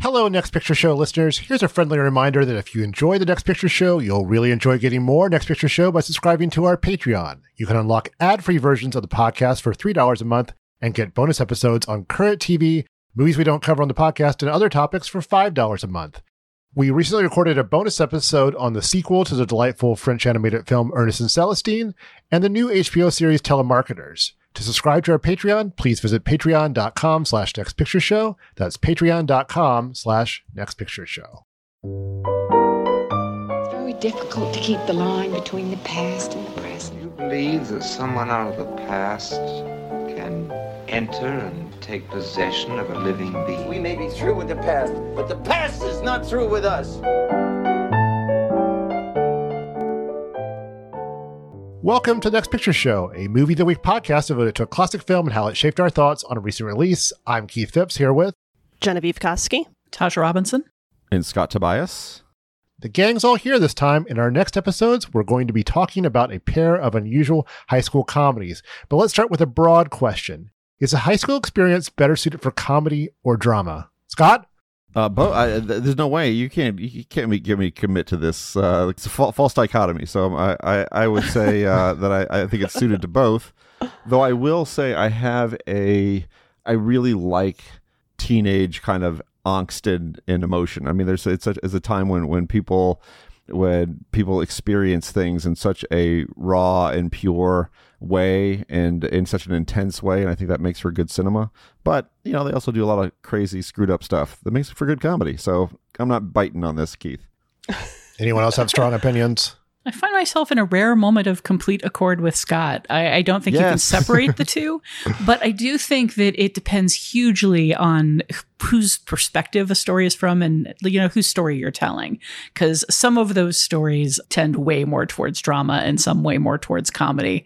Hello, Next Picture Show listeners. Here's a friendly reminder that if you enjoy the Next Picture Show, you'll really enjoy getting more Next Picture Show by subscribing to our Patreon. You can unlock ad free versions of the podcast for $3 a month and get bonus episodes on current TV, movies we don't cover on the podcast, and other topics for $5 a month. We recently recorded a bonus episode on the sequel to the delightful French animated film Ernest and Celestine and the new HBO series Telemarketers. To subscribe to our Patreon, please visit patreon.com slash nextpictureshow. That's patreon.com slash nextpictureshow. It's very difficult to keep the line between the past and the present. You believe that someone out of the past can enter and take possession of a living being? We may be through with the past, but the past is not through with us. Welcome to the Next Picture Show, a movie of the week podcast devoted to a classic film and how it shaped our thoughts on a recent release. I'm Keith Phipps here with Genevieve Koski, Tasha Robinson, and Scott Tobias. The gang's all here this time. In our next episodes, we're going to be talking about a pair of unusual high school comedies. But let's start with a broad question Is a high school experience better suited for comedy or drama? Scott? Uh, but I, th- there's no way you can't you can't give me commit to this. Uh, it's a fa- false dichotomy. So I I, I would say uh, that I, I think it's suited to both. Though I will say I have a I really like teenage kind of angst and, and emotion. I mean, there's it's such as a time when when people when people experience things in such a raw and pure way and in such an intense way and i think that makes for good cinema. But you know they also do a lot of crazy screwed up stuff that makes for good comedy. So i'm not biting on this keith. Anyone else have strong opinions I find myself in a rare moment of complete accord with Scott. I, I don't think yes. you can separate the two, but I do think that it depends hugely on whose perspective a story is from and you know whose story you're telling because some of those stories tend way more towards drama and some way more towards comedy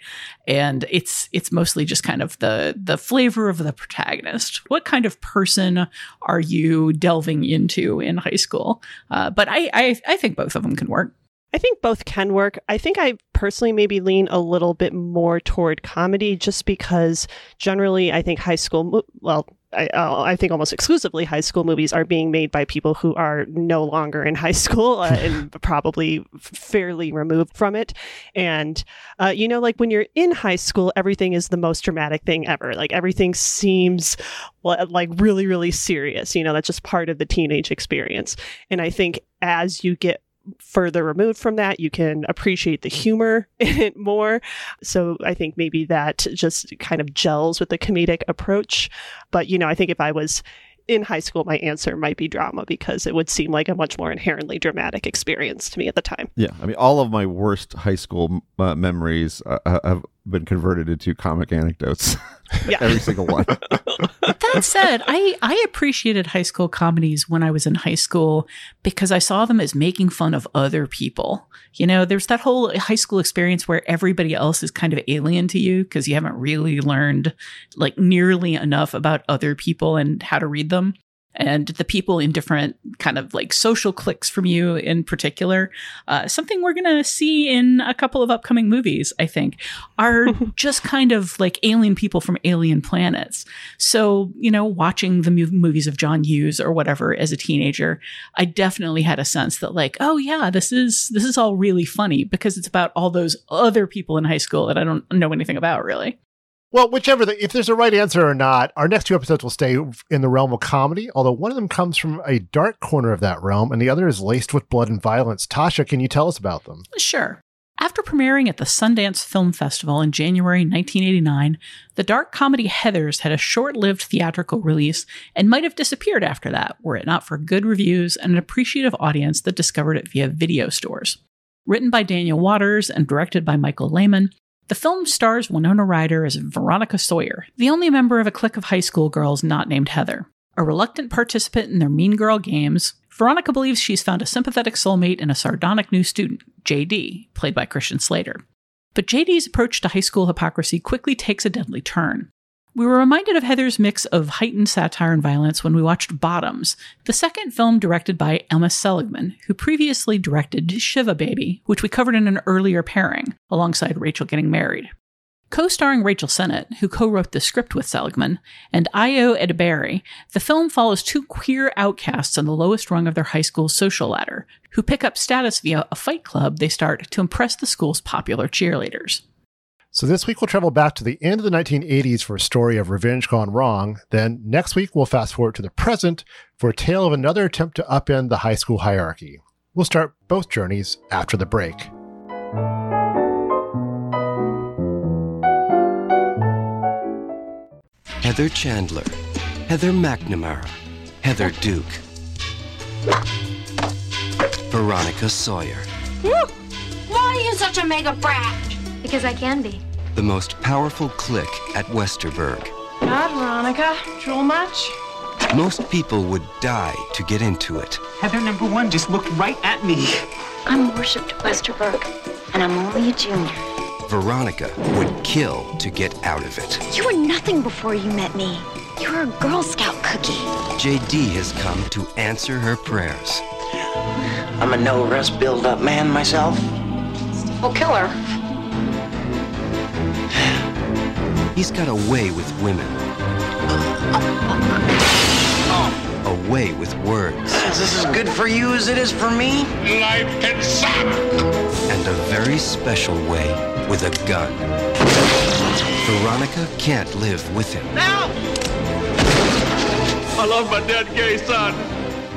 and it's it's mostly just kind of the the flavor of the protagonist what kind of person are you delving into in high school uh, but I, I i think both of them can work I think both can work. I think I personally maybe lean a little bit more toward comedy just because generally I think high school, mo- well, I, uh, I, think almost exclusively high school movies are being made by people who are no longer in high school uh, and probably fairly removed from it. And, uh, you know, like when you're in high school, everything is the most dramatic thing ever. Like everything seems like really, really serious. You know, that's just part of the teenage experience. And I think as you get further removed from that, you can appreciate the humor in it more. So I think maybe that just kind of gels with the comedic approach. But, you know, I think if I was in high school, my answer might be drama because it would seem like a much more inherently dramatic experience to me at the time. Yeah. I mean, all of my worst high school uh, memories uh, have been converted into comic anecdotes. Yeah. Every single one. that said, I, I appreciated high school comedies when I was in high school because I saw them as making fun of other people. You know, there's that whole high school experience where everybody else is kind of alien to you because you haven't really learned like nearly enough about other people and how to read them and the people in different kind of like social cliques from you in particular. Uh, something we're going to see in a couple of upcoming movies, I think, are just kind of like alien people from alien planets. So, you know, watching the movies of John Hughes or whatever as a teenager, I definitely had a sense that like, oh yeah, this is, this is all really funny because it's about all those other people in high school that I don't know anything about really. Well, whichever, the, if there's a right answer or not, our next two episodes will stay in the realm of comedy, although one of them comes from a dark corner of that realm and the other is laced with blood and violence. Tasha, can you tell us about them? Sure. After premiering at the Sundance Film Festival in January 1989, the dark comedy Heathers had a short lived theatrical release and might have disappeared after that, were it not for good reviews and an appreciative audience that discovered it via video stores. Written by Daniel Waters and directed by Michael Lehmann, the film stars Winona Ryder as Veronica Sawyer, the only member of a clique of high school girls not named Heather. A reluctant participant in their mean girl games, Veronica believes she's found a sympathetic soulmate in a sardonic new student, JD, played by Christian Slater. But JD's approach to high school hypocrisy quickly takes a deadly turn. We were reminded of Heather's mix of heightened satire and violence when we watched Bottoms, the second film directed by Emma Seligman, who previously directed Shiva Baby, which we covered in an earlier pairing, alongside Rachel Getting Married. Co starring Rachel Sennott, who co wrote the script with Seligman, and Ayo Edebiri, the film follows two queer outcasts on the lowest rung of their high school social ladder, who pick up status via a fight club they start to impress the school's popular cheerleaders. So this week we'll travel back to the end of the 1980s for a story of revenge gone wrong. Then next week we'll fast forward to the present for a tale of another attempt to upend the high school hierarchy. We'll start both journeys after the break. Heather Chandler, Heather McNamara, Heather Duke, Veronica Sawyer. Why are you such a mega brat? Because I can be. The most powerful clique at Westerberg. God, Veronica. Drool much? Most people would die to get into it. Heather number one just looked right at me. I'm worshipped Westerberg, and I'm only a junior. Veronica would kill to get out of it. You were nothing before you met me. You were a Girl Scout cookie. JD has come to answer her prayers. I'm a no rest build up man myself. We'll kill her. He's got a way with women. A way with words. Is this as good for you as it is for me? Life can suck. And a very special way with a gun. Veronica can't live with him. Now! I love my dead gay son.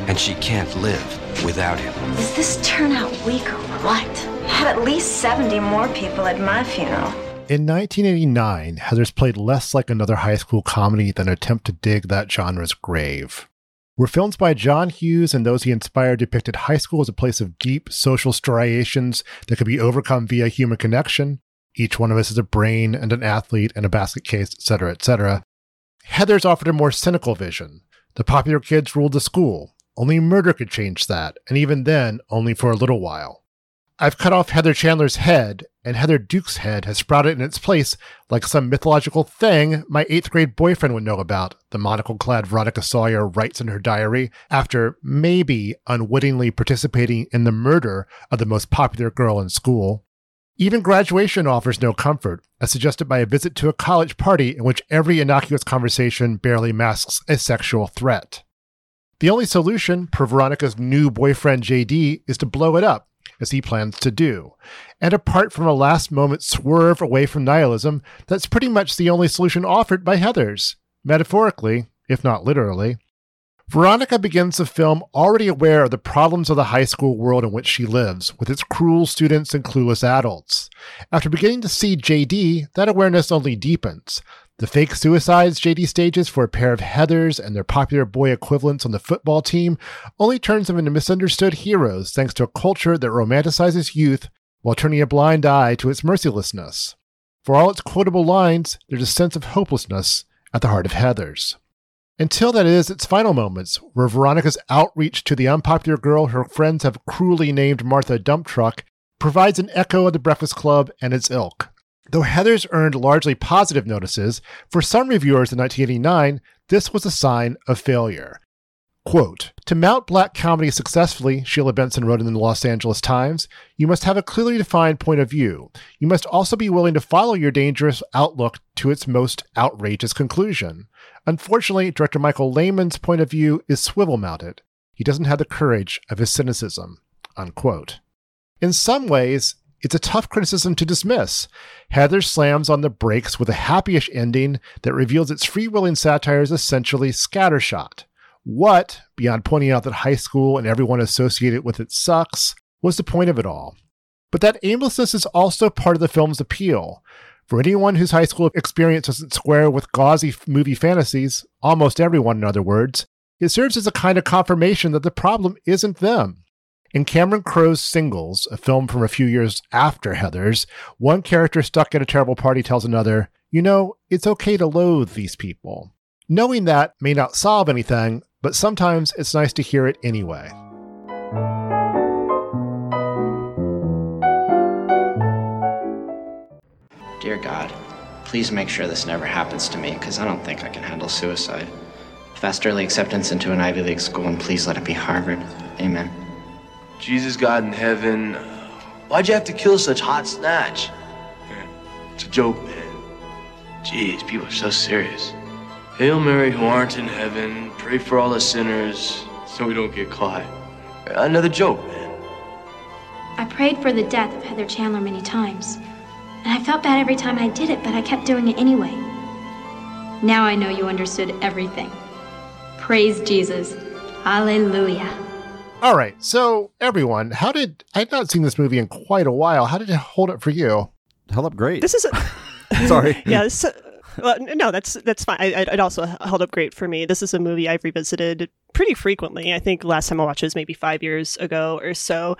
And she can't live without him. Does this turn out weak or what? I had at least 70 more people at my funeral. In 1989, Heathers played less like another high school comedy than an attempt to dig that genre's grave. Where films by John Hughes and those he inspired depicted high school as a place of deep social striations that could be overcome via human connection, each one of us is a brain and an athlete and a basket case, etc., etc. Heathers offered a more cynical vision. The popular kids ruled the school. Only murder could change that, and even then, only for a little while. I've cut off Heather Chandler's head, and Heather Duke's head has sprouted in its place like some mythological thing my eighth grade boyfriend would know about, the monocle clad Veronica Sawyer writes in her diary after maybe unwittingly participating in the murder of the most popular girl in school. Even graduation offers no comfort, as suggested by a visit to a college party in which every innocuous conversation barely masks a sexual threat. The only solution, per Veronica's new boyfriend JD, is to blow it up, as he plans to do. And apart from a last moment swerve away from nihilism, that's pretty much the only solution offered by Heathers, metaphorically, if not literally. Veronica begins the film already aware of the problems of the high school world in which she lives, with its cruel students and clueless adults. After beginning to see JD, that awareness only deepens. The fake suicides JD stages for a pair of Heathers and their popular boy equivalents on the football team only turns them into misunderstood heroes thanks to a culture that romanticizes youth while turning a blind eye to its mercilessness. For all its quotable lines, there's a sense of hopelessness at the heart of Heathers until that is its final moments, where Veronica's outreach to the unpopular girl her friends have cruelly named Martha Dump Truck provides an echo of the Breakfast Club and its ilk. Though Heathers earned largely positive notices, for some reviewers in 1989, this was a sign of failure. Quote, to mount black comedy successfully, Sheila Benson wrote in the Los Angeles Times, you must have a clearly defined point of view. You must also be willing to follow your dangerous outlook to its most outrageous conclusion. Unfortunately, director Michael Lehmann's point of view is swivel mounted. He doesn't have the courage of his cynicism. Unquote. In some ways, it's a tough criticism to dismiss. Heather slams on the brakes with a happyish ending that reveals its free-willing satire is essentially scattershot. What, beyond pointing out that high school and everyone associated with it sucks, was the point of it all? But that aimlessness is also part of the film's appeal. For anyone whose high school experience doesn't square with gauzy movie fantasies, almost everyone in other words, it serves as a kind of confirmation that the problem isn't them. In Cameron Crowe's Singles, a film from a few years after Heathers, one character stuck at a terrible party tells another, You know, it's okay to loathe these people. Knowing that may not solve anything, but sometimes it's nice to hear it anyway. Dear God, please make sure this never happens to me, because I don't think I can handle suicide. Fast early acceptance into an Ivy League school, and please let it be Harvard. Amen. Jesus God in heaven, uh, why'd you have to kill such hot snatch? It's a joke, man. Jeez, people are so serious. Hail Mary, who aren't in heaven, pray for all the sinners so we don't get caught. Another joke, man. I prayed for the death of Heather Chandler many times. And I felt bad every time I did it, but I kept doing it anyway. Now I know you understood everything. Praise Jesus. Hallelujah. All right, so everyone, how did I've not seen this movie in quite a while? How did it hold up for you? Held up great. This is a sorry. yeah. This, uh, well, no, that's that's fine. I, it also held up great for me. This is a movie I've revisited pretty frequently. I think last time I watched it was maybe five years ago or so.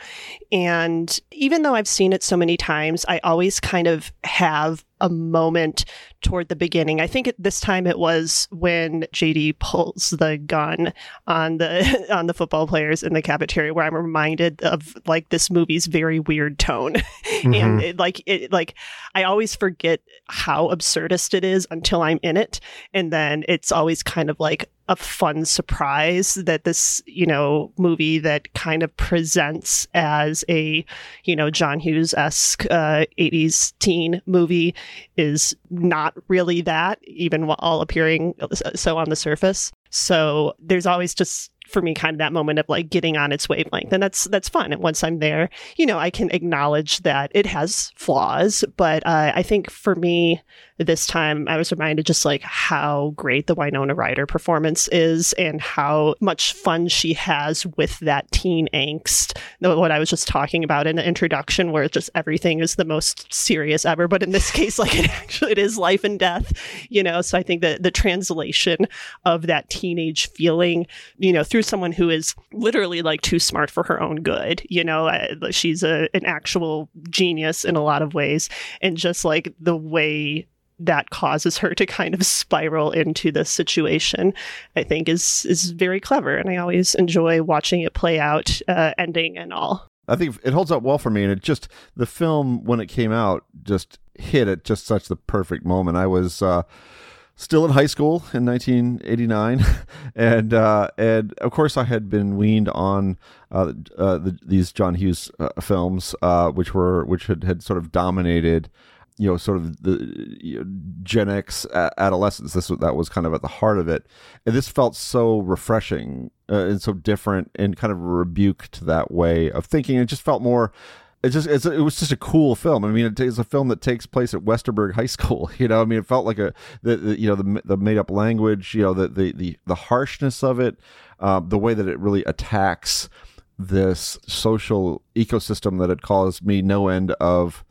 And even though I've seen it so many times, I always kind of have a moment toward the beginning. I think at this time it was when JD pulls the gun on the on the football players in the cafeteria where I'm reminded of like this movie's very weird tone. Mm-hmm. and it, like it like I always forget how absurdist it is until I'm in it and then it's always kind of like a fun surprise that this, you know, movie that kind of presents as a, you know, John Hughes esque uh, 80s teen movie is not really that, even while appearing so on the surface. So there's always just for me kind of that moment of like getting on its wavelength and that's that's fun and once i'm there you know i can acknowledge that it has flaws but uh, i think for me this time I was reminded just like how great the Winona Ryder performance is and how much fun she has with that teen angst. What I was just talking about in the introduction, where just everything is the most serious ever. But in this case, like it actually it is life and death, you know. So I think that the translation of that teenage feeling, you know, through someone who is literally like too smart for her own good, you know, she's a an actual genius in a lot of ways, and just like the way that causes her to kind of spiral into this situation, I think is is very clever, and I always enjoy watching it play out, uh, ending and all. I think it holds up well for me, and it just the film when it came out just hit at just such the perfect moment. I was uh, still in high school in 1989, and uh, and of course I had been weaned on uh, uh, the, these John Hughes uh, films, uh, which were which had, had sort of dominated you know sort of the you know, Gen X adolescence. This that was kind of at the heart of it, and this felt so refreshing uh, and so different and kind of rebuked that way of thinking. It just felt more. It just it's, it was just a cool film. I mean, it's a film that takes place at Westerberg High School. You know, I mean, it felt like a the, the you know the the made up language. You know, the the the, the harshness of it, uh, the way that it really attacks this social ecosystem that had caused me no end of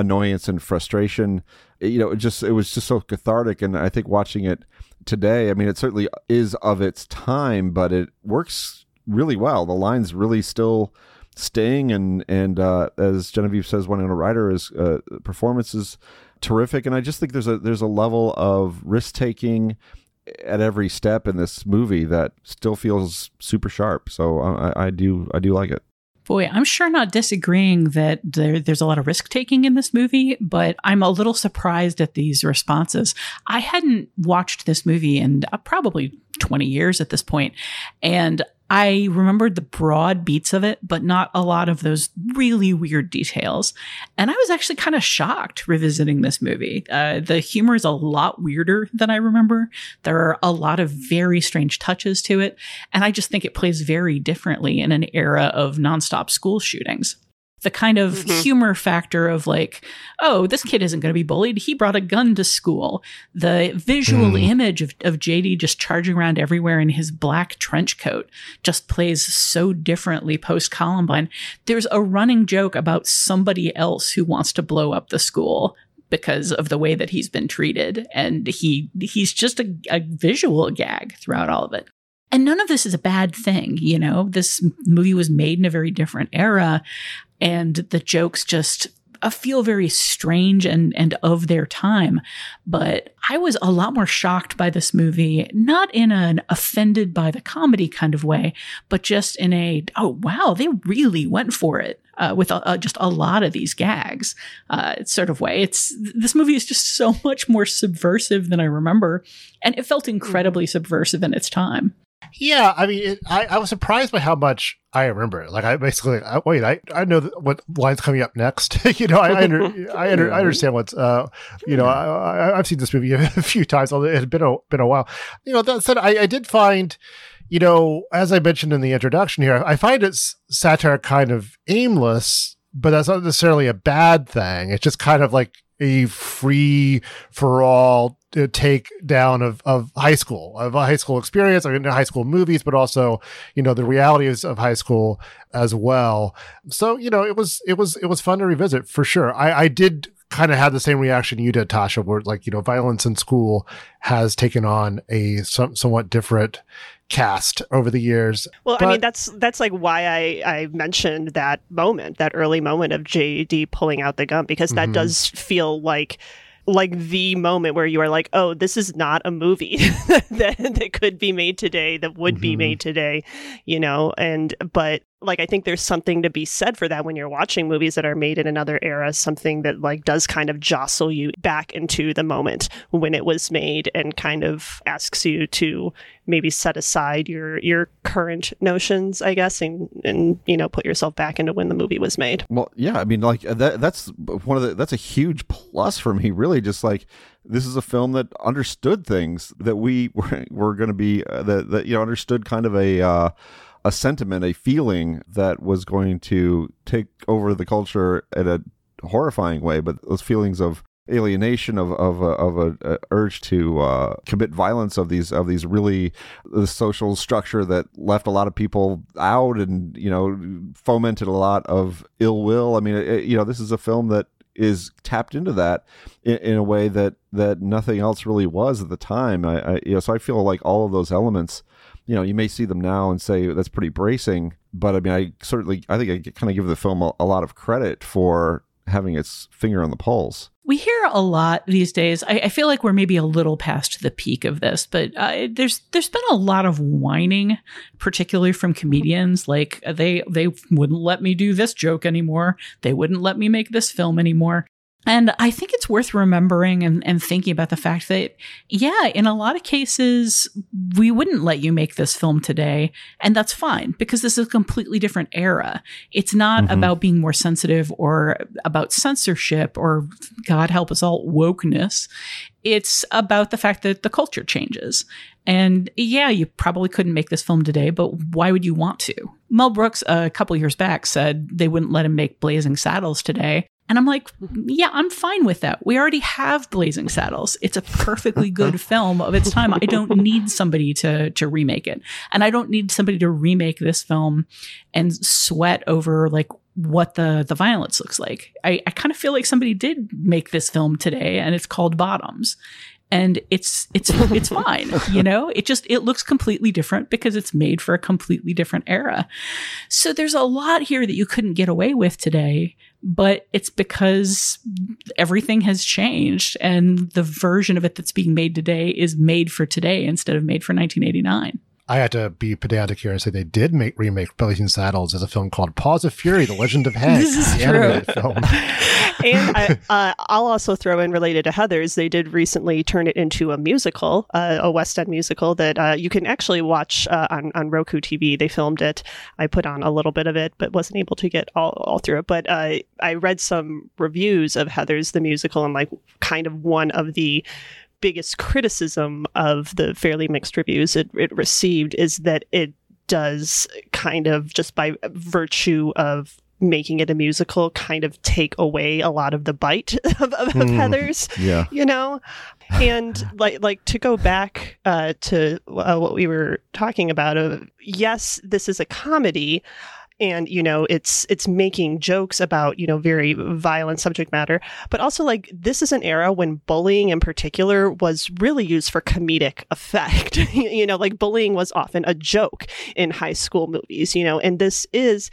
annoyance and frustration. You know, it just it was just so cathartic, and I think watching it today, I mean, it certainly is of its time, but it works really well. The lines really still staying, and and uh, as Genevieve says, Winona Ryder is uh, performance is terrific, and I just think there's a there's a level of risk taking at every step in this movie that still feels super sharp. So I, I do I do like it. Boy, I'm sure not disagreeing that there, there's a lot of risk taking in this movie, but I'm a little surprised at these responses. I hadn't watched this movie in uh, probably 20 years at this point, and I remembered the broad beats of it, but not a lot of those really weird details. And I was actually kind of shocked revisiting this movie. Uh, the humor is a lot weirder than I remember. There are a lot of very strange touches to it. And I just think it plays very differently in an era of nonstop school shootings the kind of mm-hmm. humor factor of like, oh, this kid isn't going to be bullied. He brought a gun to school. The visual mm. image of, of JD just charging around everywhere in his black trench coat just plays so differently post Columbine. There's a running joke about somebody else who wants to blow up the school because of the way that he's been treated. And he he's just a, a visual gag throughout all of it. And none of this is a bad thing, you know. This movie was made in a very different era and the jokes just uh, feel very strange and and of their time. But I was a lot more shocked by this movie, not in an offended by the comedy kind of way, but just in a oh wow, they really went for it. Uh, with a, just a lot of these gags, uh, sort of way. It's this movie is just so much more subversive than I remember, and it felt incredibly subversive in its time. Yeah, I mean, it, I, I was surprised by how much I remember it. Like, I basically, I, wait, I, I know what line's coming up next. you know, I I, under, I, under, I, understand what's, uh, you know, I, I, have seen this movie a few times. Although it had been a been a while. You know, that said, I, I did find, you know, as I mentioned in the introduction here, I find its satire kind of aimless, but that's not necessarily a bad thing. It's just kind of like a free for all take down of, of high school, of a high school experience, or high school movies, but also, you know, the realities of high school as well. So, you know, it was, it was, it was fun to revisit for sure. I, I did kind of have the same reaction you did, Tasha, where like, you know, violence in school has taken on a some, somewhat different cast over the years. Well, but, I mean that's that's like why I I mentioned that moment, that early moment of JD pulling out the gun because that mm-hmm. does feel like like the moment where you are like, oh, this is not a movie that, that could be made today, that would mm-hmm. be made today, you know? And, but like I think there's something to be said for that when you're watching movies that are made in another era, something that like does kind of jostle you back into the moment when it was made and kind of asks you to maybe set aside your your current notions, I guess, and and you know put yourself back into when the movie was made. Well, yeah, I mean, like that that's one of the that's a huge plus for me. Really, just like this is a film that understood things that we were, were going to be uh, that that you know understood kind of a. Uh, a sentiment, a feeling that was going to take over the culture in a horrifying way, but those feelings of alienation of of a, of a, a urge to uh, commit violence of these of these really the social structure that left a lot of people out and you know fomented a lot of ill will. I mean, it, you know, this is a film that is tapped into that in, in, a way that that nothing else really was at the time. I, I you know, so I feel like all of those elements you know, you may see them now and say that's pretty bracing, but I mean, I certainly, I think I kind of give the film a, a lot of credit for having its finger on the pulse. We hear a lot these days. I, I, feel like we're maybe a little past the peak of this, but uh, there's there's been a lot of whining, particularly from comedians. Like they they wouldn't let me do this joke anymore. They wouldn't let me make this film anymore. And I think it's worth remembering and, and, thinking about the fact that, yeah, in a lot of cases, we wouldn't let you make this film today. And that's fine because this is a completely different era. It's not mm-hmm. about being more sensitive or about censorship or, God help us all, wokeness. It's about the fact that the culture changes. And yeah, you probably couldn't make this film today, but why would you want to? Mel Brooks, a couple years back, said they wouldn't let him make Blazing Saddles today and I'm like, yeah, I'm fine with that. We already have Blazing Saddles. It's a perfectly good film of its time. I don't need somebody to to remake it. And I don't need somebody to remake this film and sweat over like what the the violence looks like. I, I kind of feel like somebody did make this film today and it's called Bottoms and it's it's it's fine you know it just it looks completely different because it's made for a completely different era so there's a lot here that you couldn't get away with today but it's because everything has changed and the version of it that's being made today is made for today instead of made for 1989 I had to be pedantic here and say they did make remake Blazing Saddles as a film called Paws of Fury: The Legend of Hank. this is true. Film. and I, uh, I'll also throw in related to Heathers. They did recently turn it into a musical, uh, a West End musical that uh, you can actually watch uh, on on Roku TV. They filmed it. I put on a little bit of it, but wasn't able to get all, all through it. But uh, I read some reviews of Heathers the musical and like kind of one of the biggest criticism of the fairly mixed reviews it, it received is that it does kind of just by virtue of making it a musical kind of take away a lot of the bite of, of, mm, Heathers. Yeah. You know? And like like to go back uh, to uh, what we were talking about, uh, yes, this is a comedy, and you know it's it's making jokes about you know very violent subject matter. But also like this is an era when bullying in particular was really used for comedic effect. You know like bullying was often a joke in high school movies you know and this is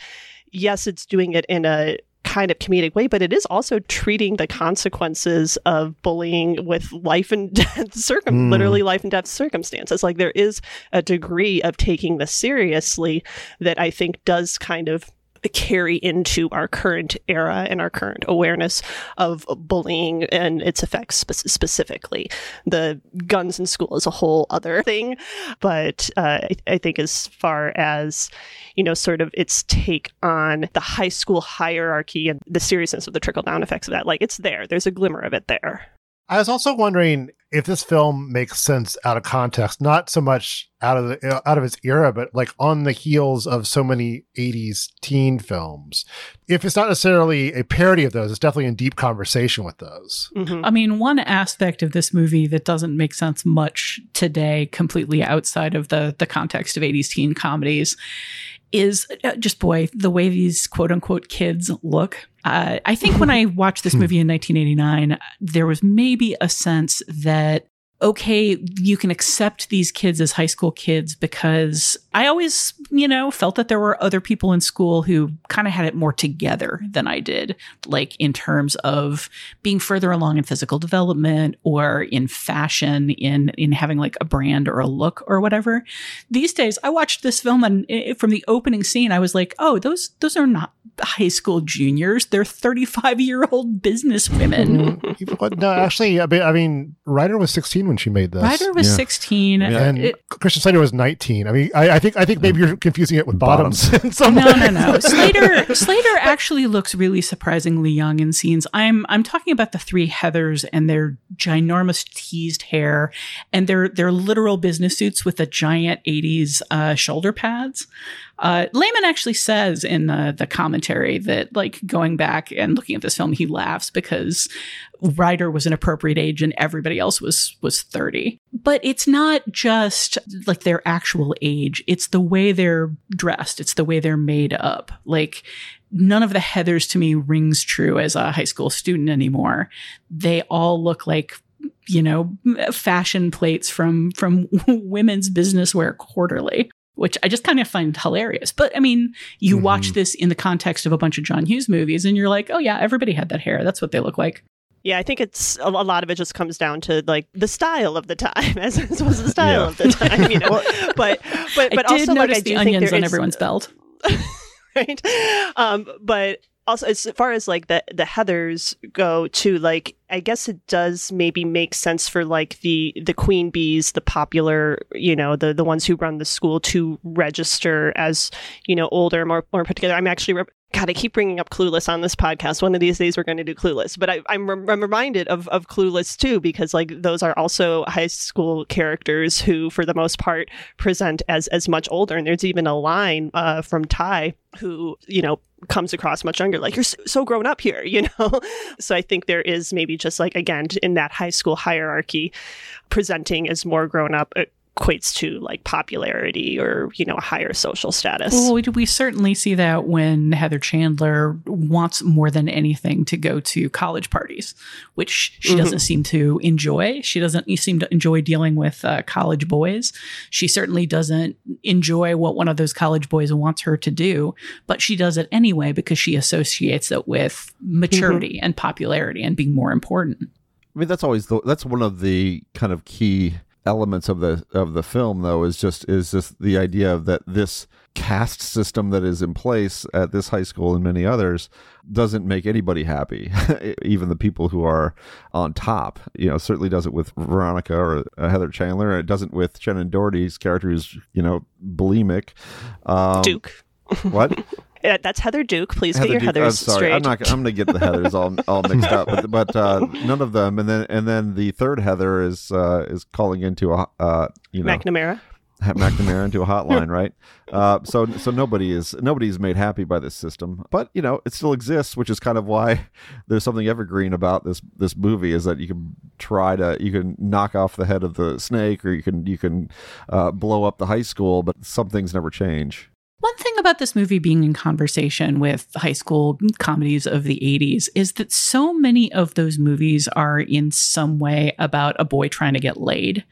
yes it's doing it in a kind of comedic way, but it is also treating the consequences of bullying with life and death circum Mm. literally life and death circumstances. Like there is a degree of taking this seriously that I think does kind of carry into our current era and our current awareness of bullying and its effects spe- specifically. The guns in school is a whole other thing, but uh, I, I think as far as you know, sort of its take on the high school hierarchy and the seriousness of the trickle down effects of that, like it's there. There's a glimmer of it there. I was also wondering if this film makes sense out of context, not so much out of the out of its era, but like on the heels of so many '80s teen films. If it's not necessarily a parody of those, it's definitely in deep conversation with those. I mean, one aspect of this movie that doesn't make sense much today, completely outside of the the context of 80s teen comedies, is uh, just boy, the way these quote unquote kids look. Uh, I think when I watched this movie in 1989, there was maybe a sense that okay, you can accept these kids as high school kids because I always, you know, felt that there were other people in school who kind of had it more together than I did, like in terms of being further along in physical development or in fashion, in in having like a brand or a look or whatever. These days, I watched this film and eh, from the opening scene, I was like, oh, those those are not high school juniors; they're thirty five year old business women. But no, actually, I mean, I mean, Ryder was 16 when she made this. Ryder was 16. and It- Christian Slater was 19. I mean, I, I think I think maybe you're confusing it with Bottoms. in some no, no, ways. no. Slater Slater actually looks really surprisingly young in scenes. I'm I'm talking about the three Heathers and their ginormous teased hair and their their literal business suits with the giant 80s uh, shoulder pads. Uh, Lehmann actually says in the the commentary that like going back and looking at this film, he laughs because Ryder was an appropriate age and everybody else was was 30. But it's not just like their actual age, it's the way they're dressed, it's the way they're made up. Like none of the Heathers to me rings true as a high school student anymore. They all look like you know fashion plates from from women's business wear quarterly which I just kind of find hilarious. But I mean, you watch this in the context of a bunch of John Hughes movies and you're like, "Oh yeah, everybody had that hair. That's what they look like." Yeah, I think it's a, a lot of it just comes down to like the style of the time, as as was the style Yeah. of the time, you know. but but but I did also like notice I do the think onions there on everyone's belt. right? Um, but also as far as like the the heathers go to like i guess it does maybe make sense for like the the queen bees the popular you know the the ones who run the school to register as you know older more more put together. I'm actually God, I keep bringing up Clueless on this podcast. One of these days, we're going to do Clueless. But I, I'm, rem- I'm reminded of, of Clueless too, because like those are also high school characters who, for the most part, present as as much older. And there's even a line uh, from Ty who, you know, comes across much younger, like you're so, so grown up here, you know. so I think there is maybe just like again in that high school hierarchy, presenting as more grown up equates to like popularity or you know a higher social status. Well, we, we certainly see that when Heather Chandler wants more than anything to go to college parties, which she Mhm. doesn't seem to enjoy. She doesn't seem to enjoy dealing with uh, college boys. She certainly doesn't enjoy what one of those college boys wants her to do, but she does it anyway because she associates it with maturity and popularity and being more important. I mean, that's always the that's one of the kind of key elements of the of the film, though, is just is just the idea of that this caste system that is in place at this high school and many others doesn't make anybody happy, even the people who are on top. You know, certainly does it with Veronica or uh, Heather Chandler. and It doesn't with Shannen Doherty's character, who's you know bulimic. Um, Duke. What? Uh, that's Heather Duke. Please Heather get your Duke- Heathers I'm sorry. straight. I'm not. I'm going to get the Heathers all all mixed up, but but uh, none of them. And then and then the third Heather is uh, is calling into a uh, you know McNamara. McNamara into a hotline, right? Uh, so so nobody is nobody's made happy by this system, but you know it still exists, which is kind of why there's something evergreen about this this movie is that you can try to you can knock off the head of the snake, or you can you can uh, blow up the high school, but some things never change. One thing about this movie being in conversation with high school comedies of the 80s is that so many of those movies are in some way about a boy trying to get laid.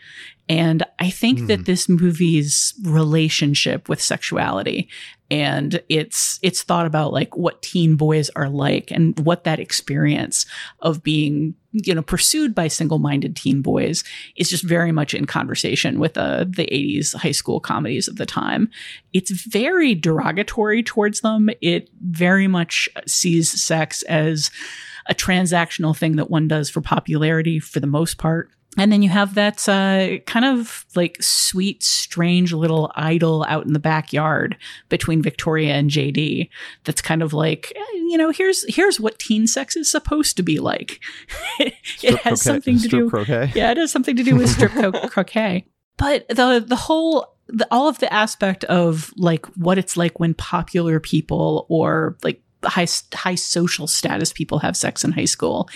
And I think mm. that this movie's relationship with sexuality and it's it's thought about like what teen boys are like and what that experience of being you know pursued by single-minded teen boys is just very much in conversation with uh, the 80s high school comedies of the time. It's very derogatory towards them. It very much sees sex as a transactional thing that one does for popularity for the most part and then you have that uh, kind of like sweet, strange little idyll out in the backyard between Victoria and JD. That's kind of like, eh, you know, here's here's what teen sex is supposed to be like. it strip has croquet, something to do. Croquet. Yeah, it has something to do with strip co- croquet. But the the whole the, all of the aspect of like what it's like when popular people or like high high social status people have sex in high school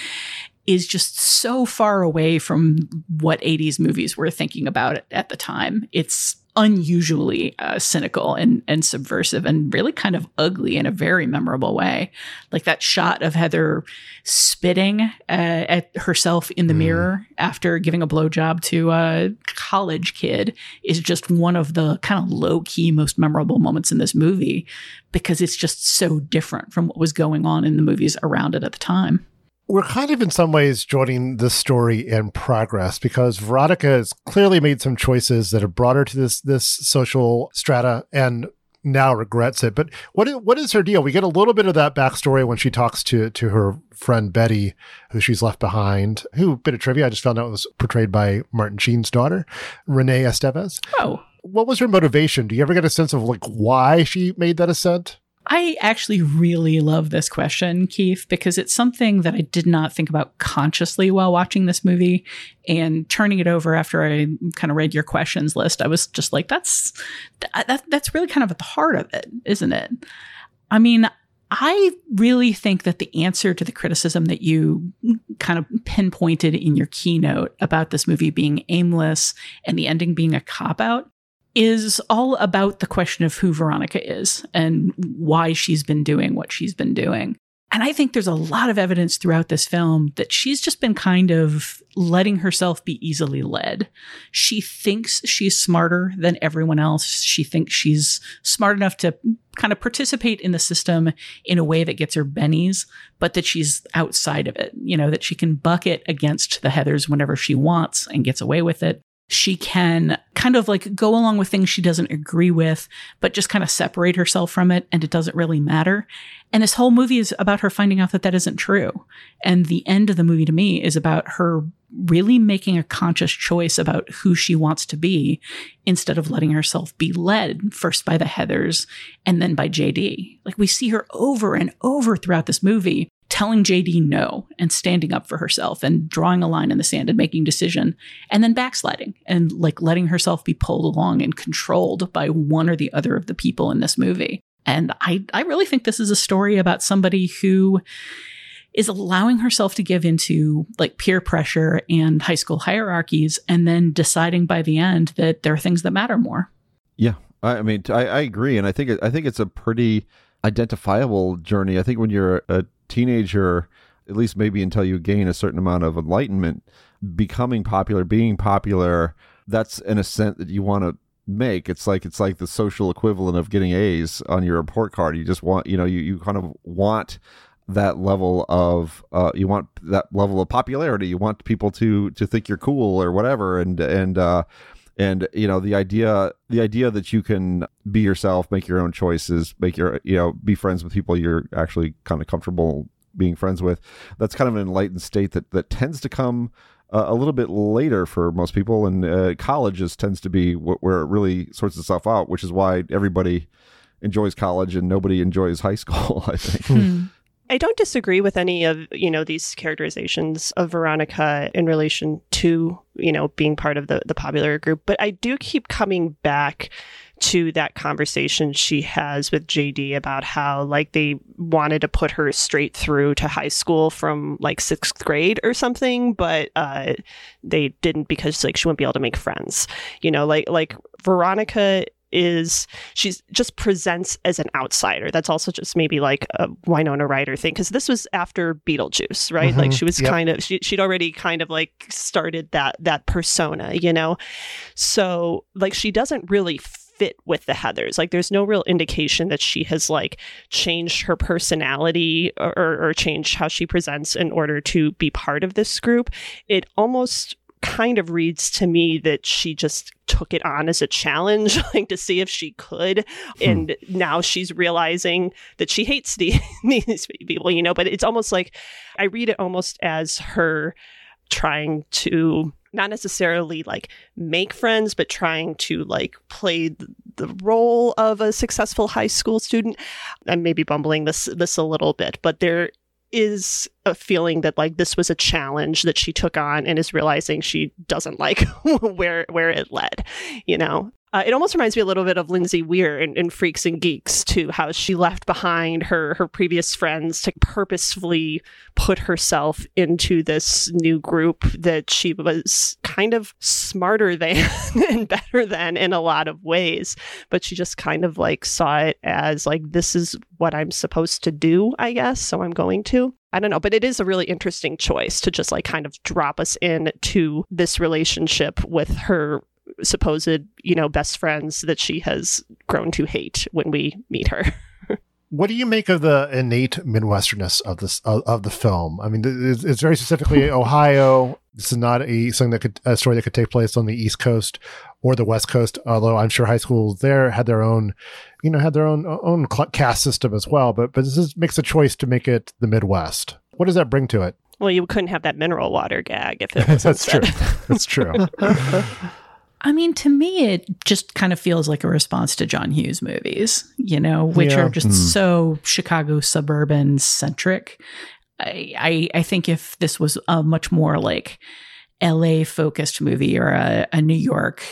is just so far away from what 80s movies were thinking about at the time. It's unusually uh, cynical and, and subversive and really kind of ugly in a very memorable way. Like that shot of Heather spitting uh, at herself in the mm. mirror after giving a blowjob to a college kid is just one of the kind of low key, most memorable moments in this movie because it's just so different from what was going on in the movies around it at the time we're kind of in some ways joining this story in progress because Veronica has clearly made some choices that have brought her to this this social strata and now regrets it. But what is, what is her deal? We get a little bit of that backstory when she talks to to her friend Betty, who she's left behind. Who bit of trivia I just found out was portrayed by Martin Sheen's daughter, Renee Estevez. Oh, what was her motivation? Do you ever get a sense of like why she made that ascent? I actually really love this question, Keith, because it's something that I did not think about consciously while watching this movie. And turning it over after I kind of read your questions list, I was just like, that's that, that's really kind of at the heart of it, isn't it? I mean, I really think that the answer to the criticism that you kind of pinpointed in your keynote about this movie being aimless and the ending being a cop out is all about the question of who Veronica is and why she's been doing what she's been doing. And I think there's a lot of evidence throughout this film that she's just been kind of letting herself be easily led. She thinks she's smarter than everyone else. She thinks she's smart enough to kind of participate in the system in a way that gets her bennies, but that she's outside of it. You know, that she can bucket against the Heathers whenever she wants and gets away with it she can kind of like go along with things she doesn't agree with, but just kind of separate herself from it and it doesn't really matter. And this whole movie is about her finding out that that isn't true. And the end of the movie to me is about her really making a conscious choice about who she wants to be instead of letting herself be led first by the Heathers and then by JD. Like we see her over and over throughout this movie telling JD no and standing up for herself and drawing a line in the sand and making decision and then backsliding and like letting herself be pulled along and controlled by one or the other of the people in this movie. And I, I really think this is a story about somebody who is allowing herself to give into like peer pressure and high school hierarchies and then deciding by the end that there are things that matter more. Yeah. I mean, I, I agree. And I think, I think it's a pretty identifiable journey. I think when you're a teenager, at least maybe until you gain a certain amount of enlightenment, becoming popular, being popular, that's an ascent that you want to make. It's like it's like the social equivalent of getting A's on your report card. You just want, you know, you, you kind of want that level of uh, you want that level of popularity. You want people to to think you're cool or whatever, and and uh, and you know the idea the idea that you can be yourself make your own choices make your you know be friends with people you're actually kind of comfortable being friends with that's kind of an enlightened state that that tends to come uh, a little bit later for most people and uh, colleges tends to be wh- where it really sorts itself out which is why everybody enjoys college and nobody enjoys high school i think hmm. I don't disagree with any of, you know, these characterizations of Veronica in relation to, you know, being part of the, the popular group, but I do keep coming back to that conversation she has with JD about how like they wanted to put her straight through to high school from like sixth grade or something, but uh, they didn't because like she wouldn't be able to make friends. You know, like like Veronica is she's just presents as an outsider. That's also just maybe like a Winona Ryder thing because this was after Beetlejuice, right? Mm-hmm. Like she was Yep. kind of she, she'd already kind of like started that that persona, you know. So like she doesn't really fit with the Heathers. Like there's no real indication that she has like changed her personality or, or, or changed how she presents in order to be part of this group. It almost kind of reads to me that she just took it on as a challenge, like to see if she could. Hmm. And now she's realizing that she hates the, these people, you know, but it's almost like I read it almost as her trying to not necessarily like make friends, but trying to like play the role of a successful high school student. I'm maybe bumbling this this a little bit, but there is a feeling that like this was a challenge that she took on and is realizing she doesn't like where where it led you know uh, it almost reminds me a little bit of Lindsay Weir in, in Freaks and Geeks too, how she left behind her her previous friends to purposefully put herself into this new group that she was kind of smarter than and better than in a lot of ways, but she just kind of like saw it as like this is what I'm supposed to do, I guess, so I'm going to. I don't know, but it is a really interesting choice to just like kind of drop us in to this relationship with her supposed, you know, best friends that she has grown to hate when we meet her. What do you make of the innate Midwesternness of this of, of the film? I mean, it's, it's very specifically Ohio. This is not a something that could a story that could take place on the East Coast or the West Coast. Although I'm sure high schools there had their own, you know, had their own own cl- caste system as well. But but this is, makes a choice to make it the Midwest. What does that bring to it? Well, you couldn't have that mineral water gag if it was That's true. That's true. I mean, to me, it just kind of feels like a response to John Hughes movies, you know, which Yeah. are just Mm. so Chicago suburban centric. I, I I think if this was a much more like L.A. focused movie or a, a New York,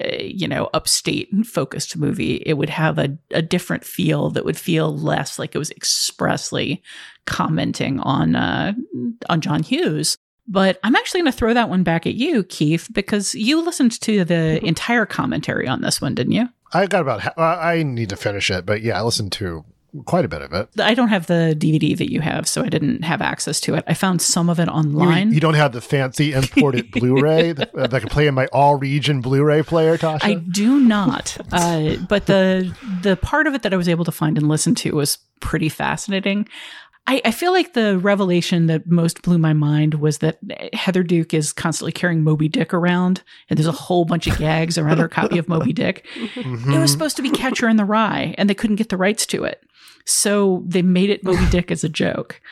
uh, you know, upstate focused movie, it would have a, a different feel that would feel less like it was expressly commenting on uh, on John Hughes. But I'm actually going to throw that one back at you, Keith, because you listened to the mm-hmm. entire commentary on this one, didn't you? I got about. ha- uh, I need to finish it, but yeah, I listened to quite a bit of it. I don't have the DVD that you have, so I didn't have access to it. I found some of it online. you don't have the fancy imported Blu-ray that, uh, that I can play in my all-region Blu-ray player, Tasha. I do not. Uh, but the the part of it that I was able to find and listen to was pretty fascinating. I, I feel like the revelation that most blew my mind was that Heather Duke is constantly carrying Moby Dick around, and there's a whole bunch of gags around her copy of Moby Dick. Mm-hmm. It was supposed to be Catcher in the Rye, and they couldn't get the rights to it, so they made it Moby Dick as a joke.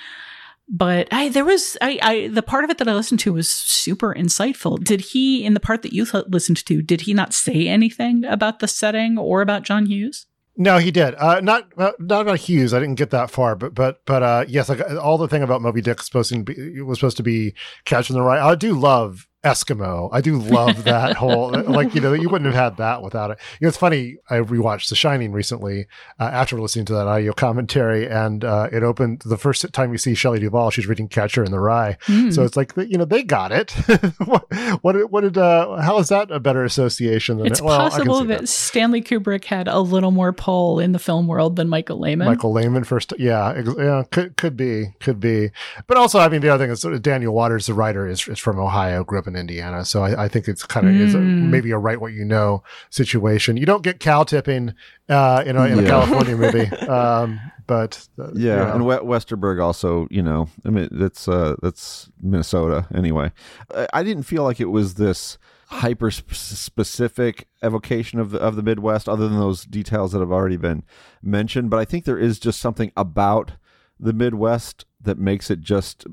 But I, there was, I, I, the part of it that I listened to was super insightful. Did he, in the part that you th- listened to, did he not say anything about the setting or about John Hughes? No, he did. Uh, not uh, not about Hughes. I didn't get that far, but but but uh, yes, like all the thing about Moby Dick supposed to be was supposed to be catching the right. I do love Eskimo. I do love that whole like you know you wouldn't have had that without it. You know, it's funny. I rewatched The Shining recently uh, after listening to that audio commentary, and uh, it opened the first time you see Shelley Duvall. She's reading Catcher in the Rye, Hmm. so it's like you know they got it. what what did- what did uh, how is that a better association than It's it? Well, possible see that. Stanley Kubrick had a little more pull in the film world than Michael Lehmann. Michael Lehmann first. Yeah, ex- yeah, could could be, could be. But also, I mean, the other thing is Daniel Waters, the writer, is, is from Ohio, grew up in Indiana, so I, I think it's kind of is a, Mm. maybe a write what you know situation. You don't get cow tipping, uh, you know, in a California movie, um, but uh, Yeah, you know. and Westerberg also, you know, I mean, that's uh, that's Minnesota anyway. I, I didn't feel like it was this hyper sp- specific evocation of the of the Midwest, other than those details that have already been mentioned. But I think there is just something about the Midwest that makes it just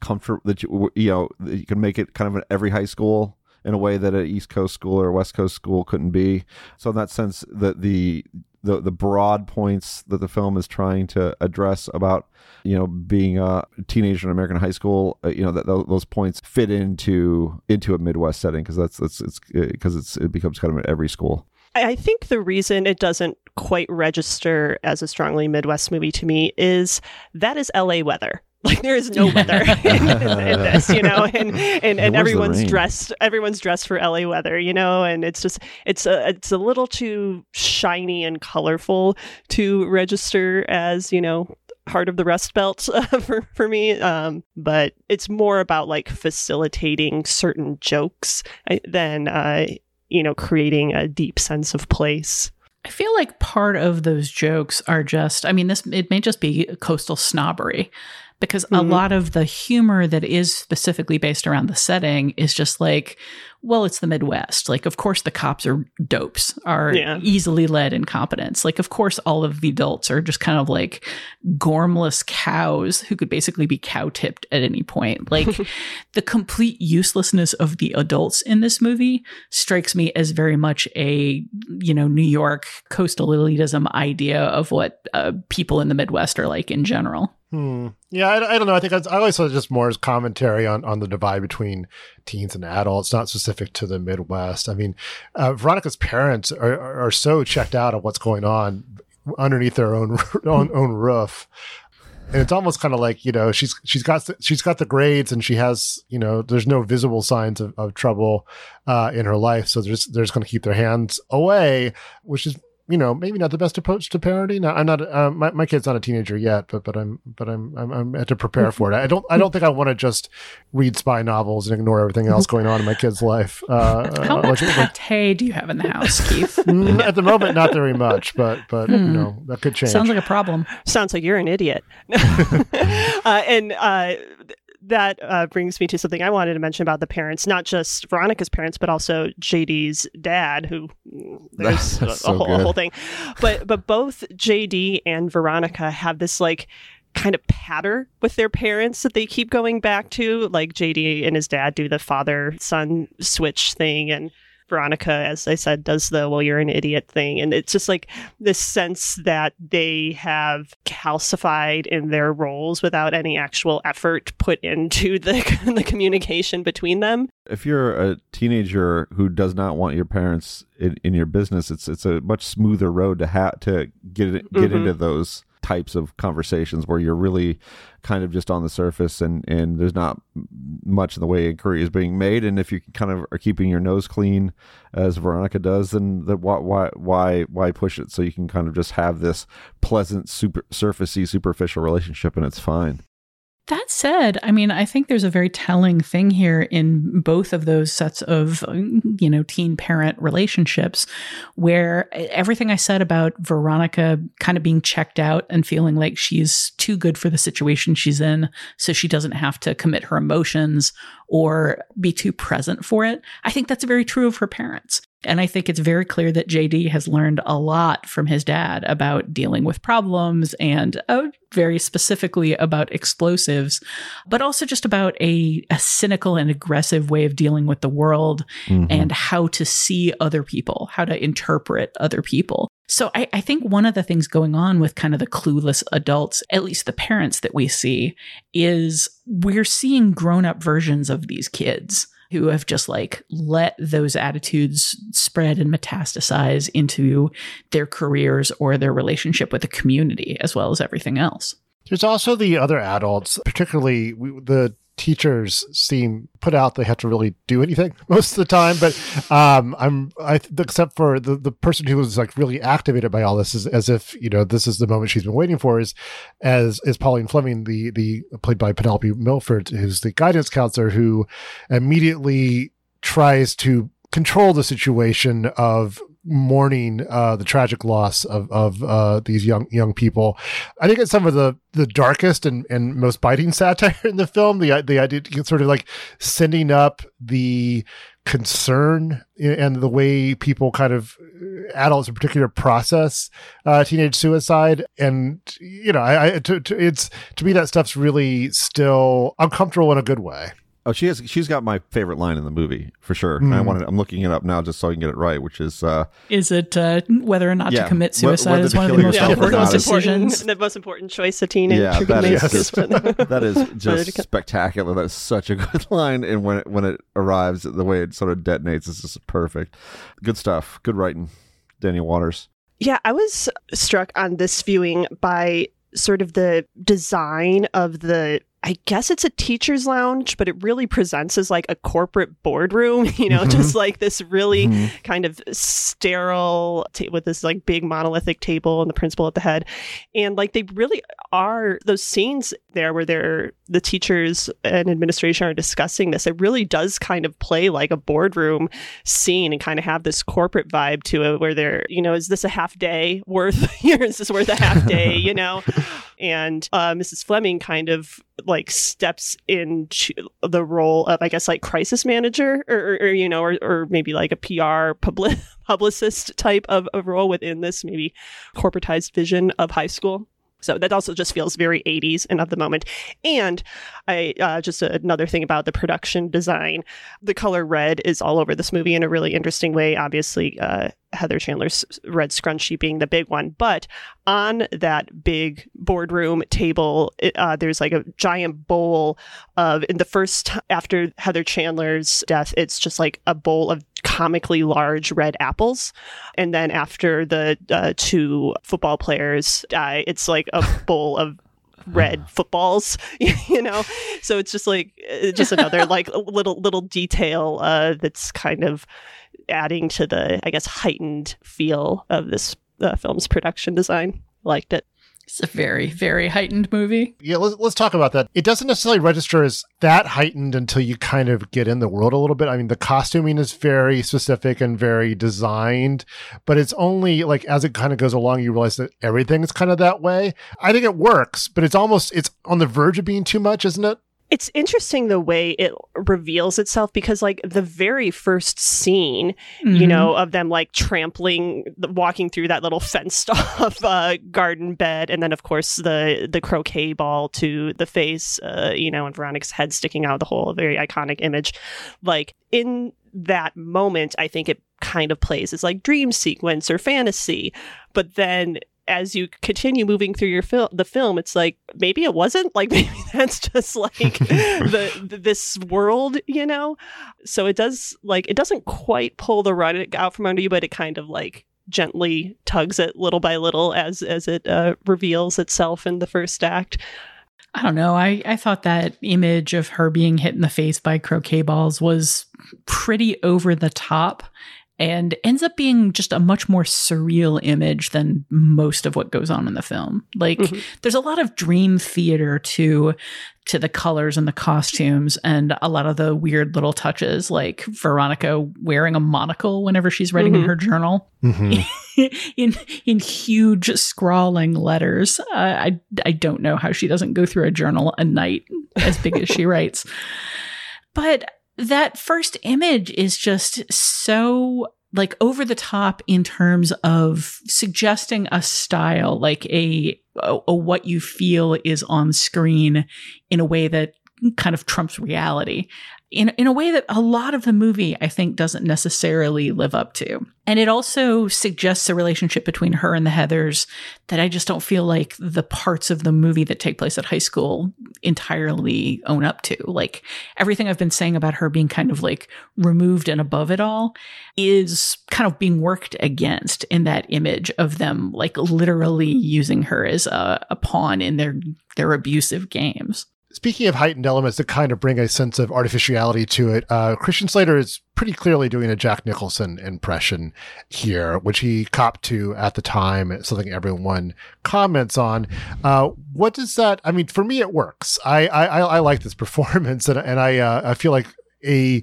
comfort that you you know you can make it kind of an every high school in a way that an East Coast school or a West Coast school couldn't be. So in that sense, that the the the broad points that the film is trying to address about you know being a teenager in American high school, uh, you know that tho- those points fit into into a Midwest setting because that's that's it's because it's it becomes kind of at every school. I think the reason it doesn't quite register as a strongly Midwest movie to me is that is LA weather. Like there is no weather in, in, in this, you know, and and, and everyone's dressed everyone's dressed for LA weather, you know, and it's just it's a it's a little too shiny and colorful to register as you know heart of the Rust Belt uh, for for me. Um, but it's more about like facilitating certain jokes than uh, you know creating a deep sense of place. I feel like part of those jokes are just, I mean, this, it may just be coastal snobbery because a Mhm. lot of the humor that is specifically based around the setting is just like, well, it's the Midwest. Like, of course, the cops are dopes, are Yeah. easily led incompetents. Like, of course, all of the adults are just kind of like gormless cows who could basically be cow tipped at any point. Like, the complete uselessness of the adults in this movie strikes me as very much a, you know, New York coastal elitism idea of what uh, people in the Midwest are like in general. Hmm. Yeah, I, I don't know. I think I, always saw just more as commentary on, on the divide between teens and adults, not specific to the Midwest. I mean, uh, Veronica's parents are, are, so checked out of what's going on underneath their own own, own roof. And it's almost kind of like you know she's she's got she's got the grades and she has you know there's no visible signs of, of trouble uh, in her life so they're just they're just going to keep their hands away which is you know maybe not the best approach to parenting. Now, I'm not uh, my my kid's not a teenager yet, but but I'm but I'm I'm, I'm had to prepare for it. I don't I don't think I want to just read spy novels and ignore everything else going on in my kid's life. Uh, How uh, much like- pate do you have in the house, Keith? Mm, at the moment, not very much, but but you Hmm. know that could change. Sounds like a problem. Sounds like you're an idiot. uh, and uh, th- that uh, brings me to something I wanted to mention about the parents, not just Veronica's parents, but also JD's dad, who mm, there's a, so whole, a whole thing. But but both JD and Veronica have this like kind of patter with their parents that they keep going back to. Like JD and his dad do the father son switch thing, and Veronica, as I said, does the well, you're an idiot thing. And it's just like this sense that they have calcified in their roles without any actual effort put into the, the communication between them. If you're a teenager who does not want your parents in, in your business, it's it's a much smoother road to ha- to get get Mhm. into those types of conversations where you're really kind of just on the surface and and there's not much in the way inquiry is being made. And if you kind of are keeping your nose clean as Veronica does then the why why why why push it so you can kind of just have this pleasant super surfacey superficial relationship and it's fine That said, I mean, I think there's a very telling thing here in both of those sets of, you know, teen parent relationships where everything I said about Veronica kind of being checked out and feeling like she's too good for the situation she's in, so she doesn't have to commit her emotions or be too present for it. I think that's very true of her parents. And I think it's very clear that JD has learned a lot from his dad about dealing with problems and uh, very specifically about explosives, but also just about a, a cynical and aggressive way of dealing with the world Mhm. and how to see other people, how to interpret other people. So I, I think one of the things going on with kind of the clueless adults, at least the parents that we see, is we're seeing grown up versions of these kids who have just like let those attitudes spread and metastasize into their careers or their relationship with the community as well as everything else. There's also the other adults, particularly the teachers seem put out they have to really do anything most of the time but um i'm i except for the the person who was like really activated by all this is as if you know this is the moment she's been waiting for is as is pauline fleming the the played by penelope milford who's the guidance counselor who immediately tries to control the situation of mourning uh, the tragic loss of of uh, these young young people. I think it's some of the the darkest and, and most biting satire in the film. The the idea sort of like sending up the concern and the way people kind of adults in particular process uh, teenage suicide and you know I, I to, to, it's to me that stuff's really still uncomfortable in a good way Oh, she has. She's got my favorite line in the movie for sure. I Mm. wanted. I'm looking it up now just so I can get it right, which is uh, Is it uh, whether or not Yeah, to commit suicide whether is one of the most yourself or important not decisions? the most important choice a teenager yeah, can that make is is that is just spectacular. That's such a good line, and when it, when it arrives, the way it sort of detonates is just perfect. Good stuff. Good writing, Daniel Waters. Yeah, I was struck on this viewing by sort of the design of the I guess it's a teacher's lounge, but it really presents as like a corporate boardroom, you know, just Mm-hmm. like this really kind of sterile ta- with this like big monolithic table and the principal at the head. And like they really are those scenes there where they're the teachers and administration are discussing this. It really does kind of play like a boardroom scene and kind of have this corporate vibe to it where they're, you know, is this a half day worth here? Is this worth a half day, you know? And uh, Mrs. Fleming kind of like steps into the role of, I guess, like crisis manager or, or, or you know, or, or maybe like a PR public publicist type of, of role within this maybe corporatized vision of high school. So that also just feels very 80s and of the moment. And I uh, just another thing about the production design, the color red is all over this movie in a really interesting way. Obviously, uh, Heather Chandler's red scrunchie being the big one, but on that big boardroom table, it, uh, there's like a giant bowl of. In the first after Heather Chandler's death, it's just like a bowl of comically large red apples. And then after the uh, two football players die, it's like a bowl of red footballs you know so it's just like just another like little little detail uh that's kind of adding to the i guess heightened feel of this uh, film's production design liked it It's a very, very heightened movie. Yeah, let's, let's talk about that. It doesn't necessarily register as that heightened until you kind of get in the world a little bit. I mean, the costuming is very specific and very designed, but it's only like as it kind of goes along, you realize that everything is kind of that way. I think it works, but it's almost it's on the verge of being too much, isn't it? It's interesting the way it reveals itself because like the very first scene you Mhm. know of them like trampling walking through that little fenced off uh, garden bed and then of course the the croquet ball to the face uh, you know and veronica's head sticking out the whole very iconic image like in that moment i think it kind of plays as like dream sequence or fantasy but then as you continue moving through your film the film it's like maybe it wasn't. Like maybe that's just like the, the this world you know? So it does like it doesn't quite pull the rug out from under you but it kind of like gently tugs it little by little as as it uh, reveals itself in the first act. I don't know. I, I thought that image of her being hit in the face by croquet balls was pretty over the top and ends up being just a much more surreal image than most of what goes on in the film. Like there's a lot of dream theater to to the colors and the costumes and a lot of the weird little touches like Veronica wearing a monocle whenever she's writing in Mhm. her journal in in huge scrawling letters. Uh, I I don't know how she doesn't go through a journal a night as big as she writes. But that first image is just so like over the top in terms of suggesting a style, like a, a, a what you feel is on screen in a way that kind of trumps reality in in a way that a lot of the movie I think doesn't necessarily live up to. And it also suggests a relationship between her and the Heathers that I just don't feel like the parts of the movie that take place at high school entirely own up to. Like everything I've been saying about her being kind of like removed and above it all is kind of being worked against in that image of them like literally using her as a, a pawn in their their abusive games. Speaking of heightened elements that kind of bring a sense of artificiality to it, uh, Christian Slater is pretty clearly doing a Jack Nicholson impression here, which he copped to at the time. It's something everyone comments on. Uh, what does that? I mean, for me, it works. I I, I like this performance, and and I uh, I feel like a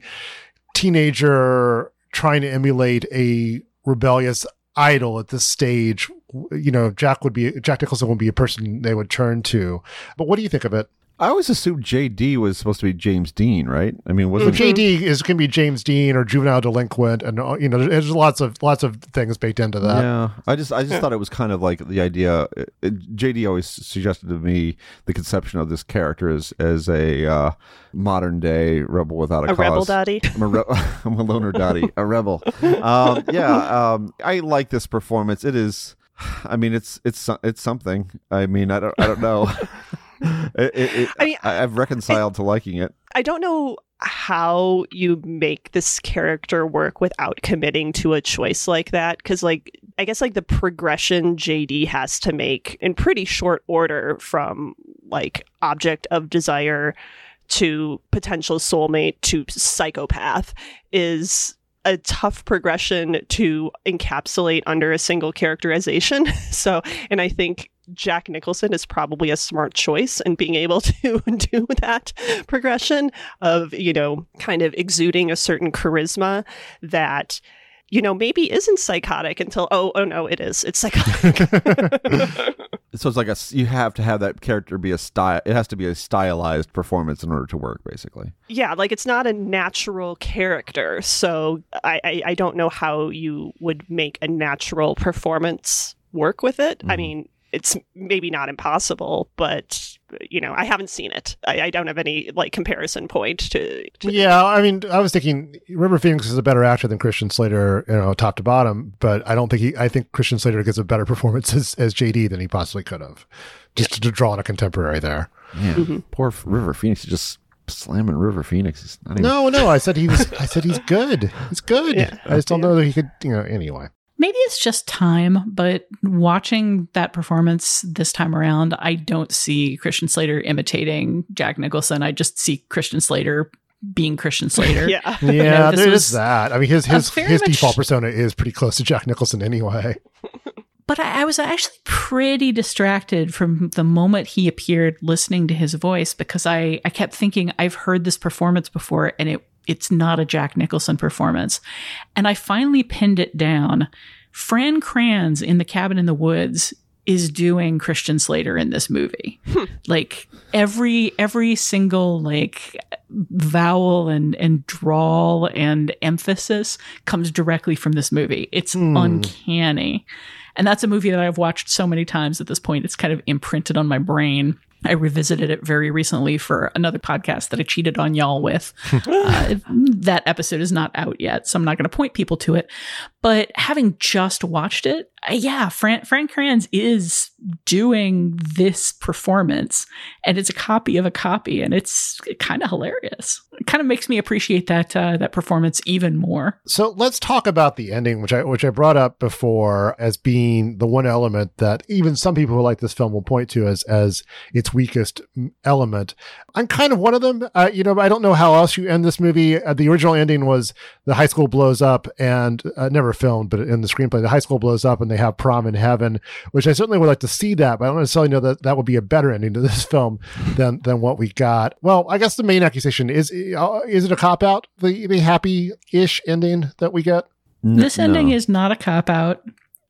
teenager trying to emulate a rebellious idol at this stage. You know, Jack would be Jack Nicholson would be a person they would turn to. But what do you think of it? I always assumed JD was supposed to be James Dean, right? I mean, wasn't JD is going to be James Dean or juvenile delinquent, and uh, you know, there's lots of lots of things baked into that. Yeah, I just I just thought it was kind of like the idea. It, it- JD always suggested to me the conception of this character as as a uh, modern day rebel without a, A cause. rebel daddy? I'm a, re- I'm a loner daddy, a rebel. Um, yeah, um, I like this performance. It is. I mean, it's it's it's something. I mean, I don't I don't know. it, it, I mean, I, I've reconciled to liking it. I don't know how you make this character work without committing to a choice like that because like I guess like the progression JD has to make in pretty short order from like object of desire to potential soulmate to psychopath is a tough progression to encapsulate under a single characterization. So, and I think Jack Nicholson is probably a smart choice in being able to do that progression of, you know, kind of exuding a certain charisma that you know, maybe isn't psychotic until oh oh no, it is. It's psychotic. so it's like a you have to have that character be a style. It has to be a stylized performance in order to work, basically. Yeah, like it's not a natural character. So I I, I don't know how you would make a natural performance work with it. Mm-hmm. I mean, it's maybe not impossible, but you know, I haven't seen it. I, I don't have any like comparison point to, to, Yeah, I mean, I was thinking River Phoenix is a better actor than Christian Slater, you know, top to bottom. But I don't think he. I think Christian Slater gives a better performance as, as JD than he possibly could have. Just yeah. to, to, draw on a contemporary there. Yeah, mm-hmm. poor River Phoenix is just slamming River Phoenix. Even... No, no, I said he was. I said he's good. He's good. Yeah. I just don't know that he could. You know, anyway maybe it's just time, but watching that performance this time around, I don't see Christian Slater imitating Jack Nicholson. I just see Christian Slater being Christian Slater. yeah, yeah, you know, there is that. I mean, his his his much... default persona is pretty close to Jack Nicholson anyway. but I, I, was actually pretty distracted from the moment he appeared listening to his voice because I, I kept thinking I've heard this performance before and it it's not a Jack Nicholson performance. And I finally pinned it down. Fran Kranz in The Cabin in the Woods is doing Christian Slater in this movie. Hmm. Like every every single like vowel and and drawl and emphasis comes directly from this movie. It's hmm. uncanny. And that's a movie that I've watched so many times at this point. It's kind of imprinted on my brain. I revisited it very recently for another podcast that I cheated on y'all with. uh, that episode is not out yet, so I'm not going to point people to it. But having just watched it, yeah, Fran, Fran Kranz is doing this performance, and it's a copy of a copy, and it's kind of hilarious. It kind of makes me appreciate that uh, that performance even more. So let's talk about the ending, which I which I brought up before as being the one element that even some people who like this film will point to as as its weakest element. I'm kind of one of them. Uh, you know, I don't know how else you end this movie. Uh, the original ending was the high school blows up and uh, never filmed, but in the screenplay, the high school blows up and they have prom in heaven, which I certainly would like to see that, but I don't necessarily know that that would be a better ending to this film than than what we got. Well, I guess the main accusation is uh, is it a cop out the the happy ish ending that we get? This ending no. is not a cop out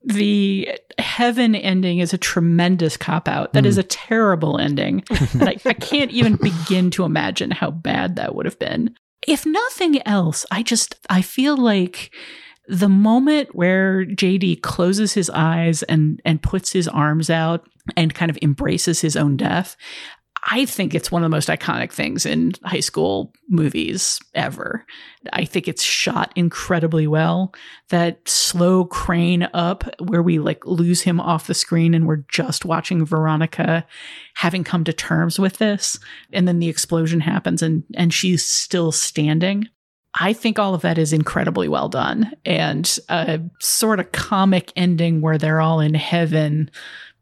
the heaven ending is a tremendous cop out. That mm. is hmm. a terrible ending. and I, I can't even begin to imagine how bad that would have been. If nothing else, I just I feel like the moment where JD closes his eyes and and puts his arms out and kind of embraces his own death, I think it's one of the most iconic things in high school movies ever. I think it's shot incredibly well. That slow crane up where we like lose him off the screen and we're just watching Veronica having come to terms with this. And then the explosion happens and, and she's still standing. I think all of that is incredibly well done. And a sort of comic ending where they're all in heaven,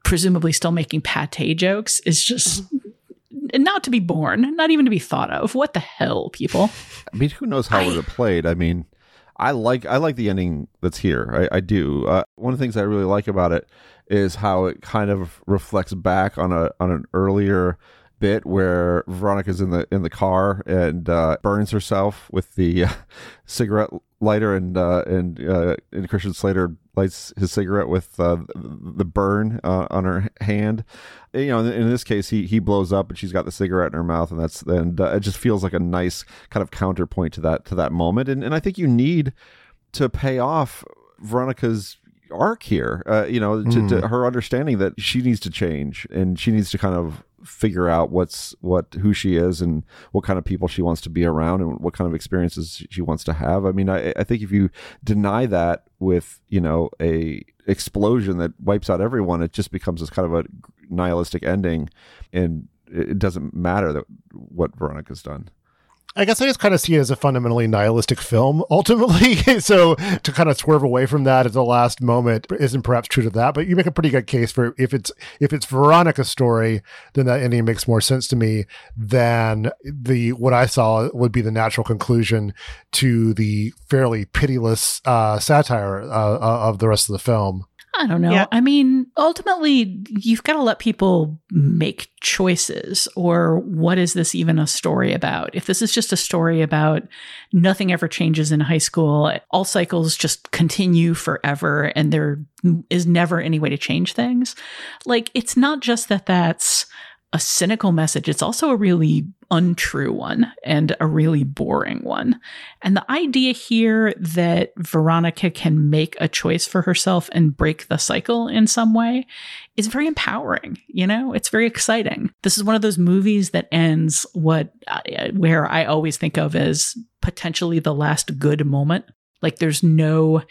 presumably still making pate jokes, is just not to be born, not even to be thought of. What the hell, people? I mean, who knows how I, it would have played? I mean, I like I like the ending that's here. I, I do. Uh, one of the things I really like about it is how it kind of reflects back on a on an earlier bit where Veronica's in the in the car and uh, burns herself with the uh, cigarette lighter, and uh, and uh, and Christian Slater lights his cigarette with uh, the burn on her hand. You know, in this case, he he blows up and she's got the cigarette in her mouth, and that's and it just feels like a nice kind of counterpoint to that to that moment. And and I think you need to pay off Veronica's arc here. Uh, you know, to, mm. to, hmm. her understanding that she needs to change and she needs to kind of figure out what's what who she is and what kind of people she wants to be around and what kind of experiences she wants to have. I mean, I, I think if you deny that with you know a explosion that wipes out everyone, it just becomes this kind of a nihilistic ending, and it doesn't matter that what Veronica's done. I guess I just kind of see it as a fundamentally nihilistic film, ultimately. so to kind of swerve away from that at the last moment isn't perhaps true to that. But you make a pretty good case for if it's if it's Veronica's story, then that ending makes more sense to me than the what I saw would be the natural conclusion to the fairly pitiless uh, satire uh, uh of the rest of the film. I don't know. Yeah. I mean, ultimately, you've got to let people make choices. Or what is this even a story about? If this is just a story about nothing ever changes in high school, all cycles just continue forever, and there is never any way to change things, like, it's not just that that's a cynical message, it's also a really untrue one and a really boring one. And the idea here that Veronica can make a choice for herself and break the cycle in some way is very empowering. You know, it's very exciting. This is one of those movies that ends what, uh, where I always think of as potentially the last good moment. Like there's no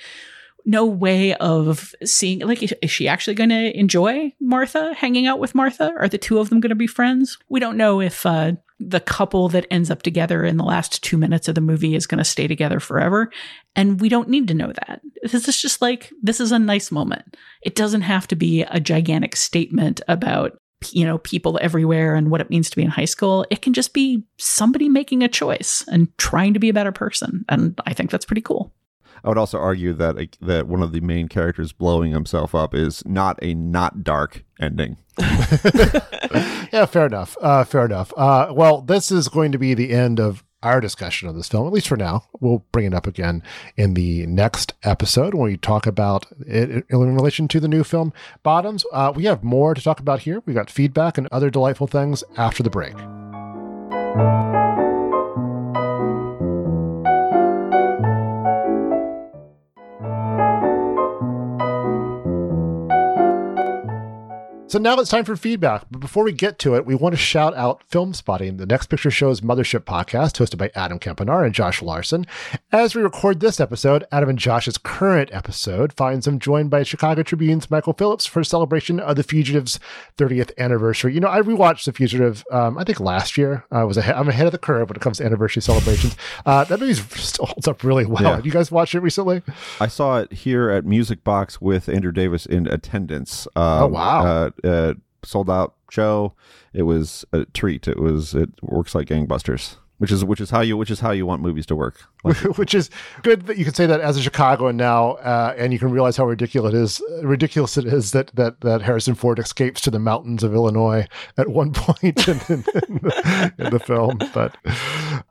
no way of seeing like is she actually going to enjoy Martha hanging out with Martha? Are the two of them going to be friends? We don't know if uh, the couple that ends up together in the last two minutes of the movie is going to stay together forever, and we don't need to know that. This is just like this is a nice moment. It doesn't have to be a gigantic statement about you know people everywhere and what it means to be in high school it can just be somebody making a choice and trying to be a better person and i think that's pretty cool I would also argue that that one of the main characters blowing himself up is not a not dark ending. yeah, fair enough. Uh, fair enough. Uh, well, this is going to be the end of our discussion of this film, at least for now. We'll bring it up again in the next episode when we talk about it in relation to the new film Bottoms. Uh, we have more to talk about here. We got feedback and other delightful things after the break. So now it's time for feedback. But before we get to it, we want to shout out Filmspotting, the Next Picture Show's Mothership podcast, hosted by Adam Kempenaar and Josh Larsen. As we record this episode, Adam and Josh's current episode finds them joined by Chicago Tribune's Michael Phillips for a celebration of The Fugitive's 30th anniversary. You know, I rewatched The Fugitive, um, I think last year. I was ahead, I'm ahead of the curve when it comes to anniversary celebrations. Uh, that movie still holds up really well. Yeah. Have you guys watched it recently? I saw it here at Music Box with Andrew Davis in attendance. Um, oh wow! Uh, uh, sold out show. It was a treat. It was it works like gangbusters. Which is which is how you which is how you want movies to work. Like, which is good that you can say that as a Chicagoan now, uh, and you can realize how ridiculous it is. Ridiculous it is that that that Harrison Ford escapes to the mountains of Illinois at one point in, in, in, the, in the film. But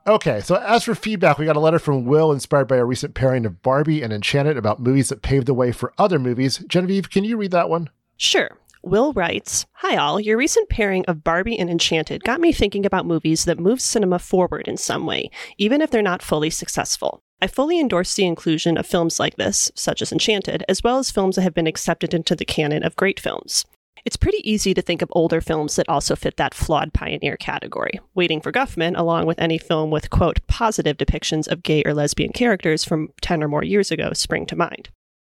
okay, so as for feedback, we got a letter from Will inspired by a recent pairing of Barbie and Enchanted about movies that paved the way for other movies. Genevieve, can you read that one? Sure. Will writes Hi, all. Your recent pairing of Barbie and Enchanted got me thinking about movies that move cinema forward in some way, even if they're not fully successful. I fully endorse the inclusion of films like this, such as Enchanted, as well as films that have been accepted into the canon of great films. It's pretty easy to think of older films that also fit that flawed pioneer category. Waiting for Guffman, along with any film with, quote, positive depictions of gay or lesbian characters from 10 or more years ago, spring to mind.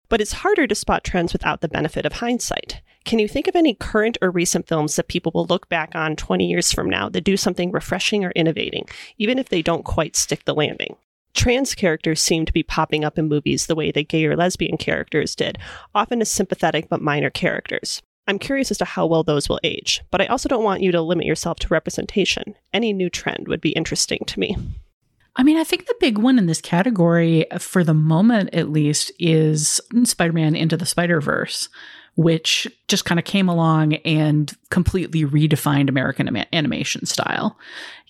But it's harder to spot trends without the benefit of hindsight. Can you think of any current or recent films that people will look back on 20 years from now that do something refreshing or innovating, even if they don't quite stick the landing? Trans characters seem to be popping up in movies the way that gay or lesbian characters did, often as sympathetic but minor characters. I'm curious as to how well those will age, but I also don't want you to limit yourself to representation. Any new trend would be interesting to me. I mean, I think the big one in this category, uh, for the moment at least, is Spider Man Into the Spider Verse which just kind of came along and completely redefined American animation style.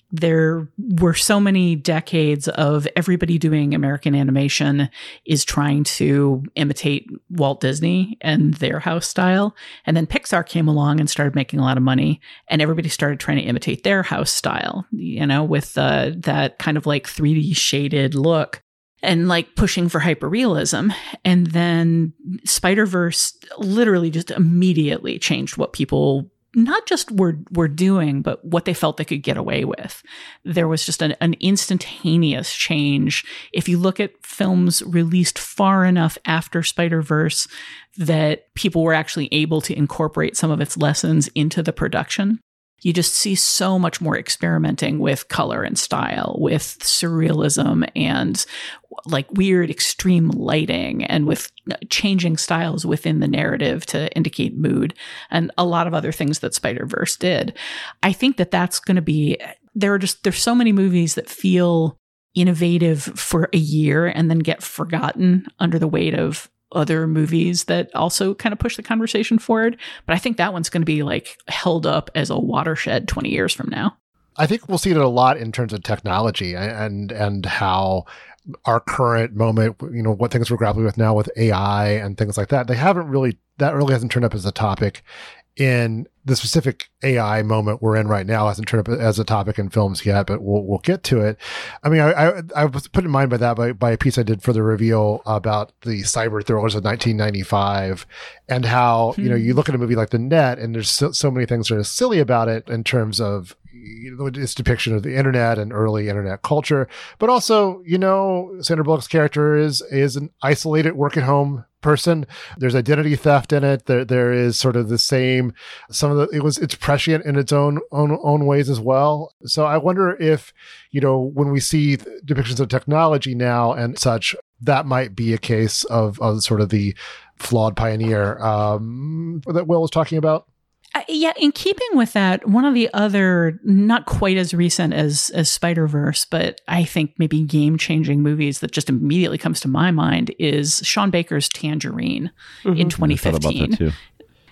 There were so many decades of everybody doing American animation is trying to imitate Walt Disney and their house style. And then Pixar came along and started making a lot of money, and everybody started trying to imitate their house style, you know, with uh, that kind of like 3D shaded look and like pushing for hyperrealism. And then Spider Verse literally just immediately changed what people not just were were doing, but what they felt they could get away with. There was just an, an instantaneous change. If you look at films released far enough after Spider Verse, that people were actually able to incorporate some of its lessons into the production. you just see so much more experimenting with color and style, with surrealism and like weird extreme lighting and with uh, changing styles within the narrative to indicate mood and a lot of other things that Spider-Verse did. I think that that's going to be there are just there's so many movies that feel innovative for a year and then get forgotten under the weight of other movies that also kind of push the conversation forward. But I think that one's going to be like held up as a watershed 20 years from now. I think we'll see it a lot in terms of technology and and how our current moment, you know, what things we're grappling with now with AI and things like that. They haven't really that really hasn't turned up as a topic in the specific AI moment we're in right now hasn't turned up as a topic in films yet, but we'll we'll get to it. I mean, I I, I was put in mind by that by, by a piece I did for the reveal about the cyber thrillers of 1995 and how hmm. you know you look at a movie like The Net and there's so, so many things that are silly about it in terms of you know, its depiction of the internet and early internet culture, but also, you know, Sandra Bullock's character is is an isolated work at home person. There's identity theft in it. There there is sort of the same some of the it was it's prescient in its own own own ways as well. So I wonder if, you know, when we see depictions of technology now and such, that might be a case of, of sort of the flawed pioneer um, that Will was talking about. Uh, yeah, in keeping with that, one of the other not quite as recent as as Spider Verse, but I think maybe game changing movies that just immediately comes to my mind is Sean Baker's Tangerine mm-hmm. in 2015.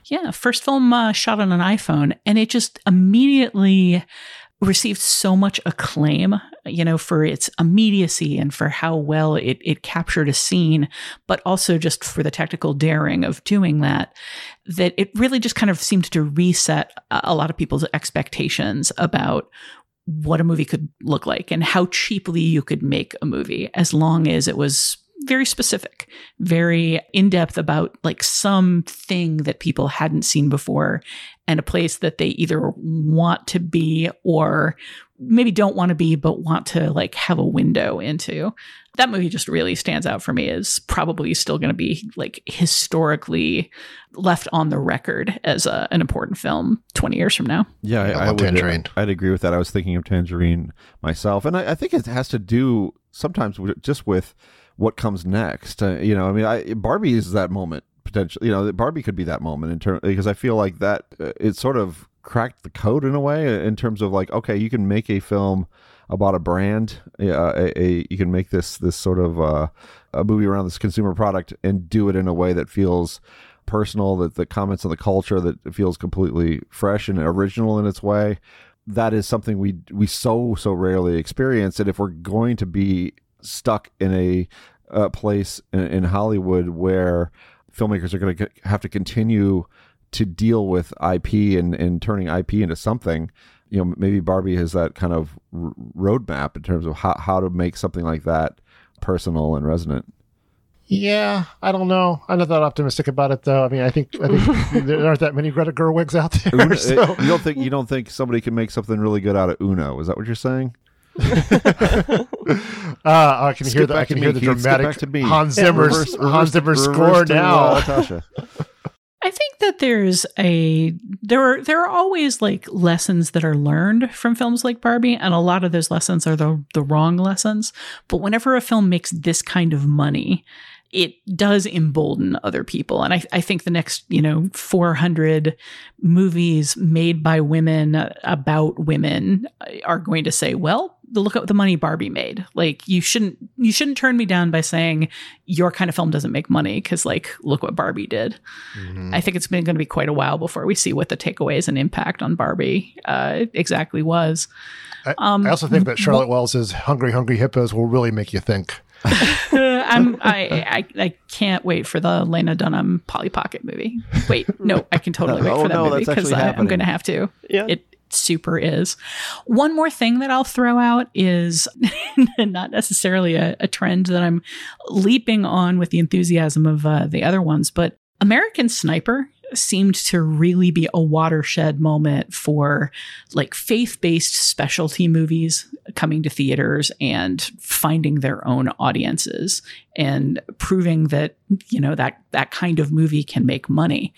Yeah, first film uh, shot on an iPhone, and it just immediately received so much acclaim, you know, for its immediacy and for how well it, it captured a scene, but also just for the technical daring of doing that, that it really just kind of seemed to reset a lot of people's expectations about what a movie could look like and how cheaply you could make a movie as long as it was very specific, very in depth about like something that people hadn't seen before and a place that they either want to be or maybe don't want to be, but want to like have a window into. That movie just really stands out for me is probably still going to be like historically left on the record as a, an important film 20 years from now. Yeah, I, I would, Tangerine. I'd agree with that. I was thinking of Tangerine myself. And I, I think it has to do sometimes just with what comes next. Uh, you know, I mean, I, Barbie is that moment potentially. You know, Barbie could be that moment in terms because I feel like that uh, it sort of cracked the code in a way uh, in terms of like, okay, you can make a film about a brand. Uh, a, a, you can make this this sort of uh, a movie around this consumer product and do it in a way that feels personal. That the comments on the culture that feels completely fresh and original in its way. That is something we we so so rarely experience. And if we're going to be stuck in a, place in, in, Hollywood where filmmakers are going to have to continue to deal with IP and, and turning IP into something. You know, maybe Barbie has that kind of r- roadmap in terms of how, how to make something like that personal and resonant. Yeah, I don't know. I'm not that optimistic about it, though. I mean, I think I think there aren't that many Greta Gerwigs out there. Uno, so. You don't think you don't think somebody can make something really good out of Uno? Is that what you're saying? Uh, I can Skip hear the I can hear me, the dramatic Hans Zimmer Hans Zimmer score now. I think that there's a there are there are always like lessons that are learned from films like Barbie, and a lot of those lessons are the the wrong lessons. But whenever a film makes this kind of money, it does embolden other people. And I, I, think the next, you know, 400 movies made by women about women are going to say, well, look at the money Barbie made. Like you shouldn't, you shouldn't turn me down by saying your kind of film doesn't make money. Cause like, look what Barbie did. Mm-hmm. I think it's been going to be quite a while before we see what the takeaways and impact on Barbie uh, exactly was. I, um, I also think that Charlotte Wells's Hungry Hungry Hippos will really make you think. I'm I, I I can't wait for the Lena Dunham Polly Pocket movie. Wait, no, I can totally wait oh, for that no, movie because I'm going to have to. Yeah. It super is. One more thing that I'll throw out is not necessarily a, a, trend that I'm leaping on with the enthusiasm of uh, the other ones, but American Sniper seemed to really be a watershed moment for like faith-based specialty movies coming to theaters and finding their own audiences and proving that you know that that kind of movie can make money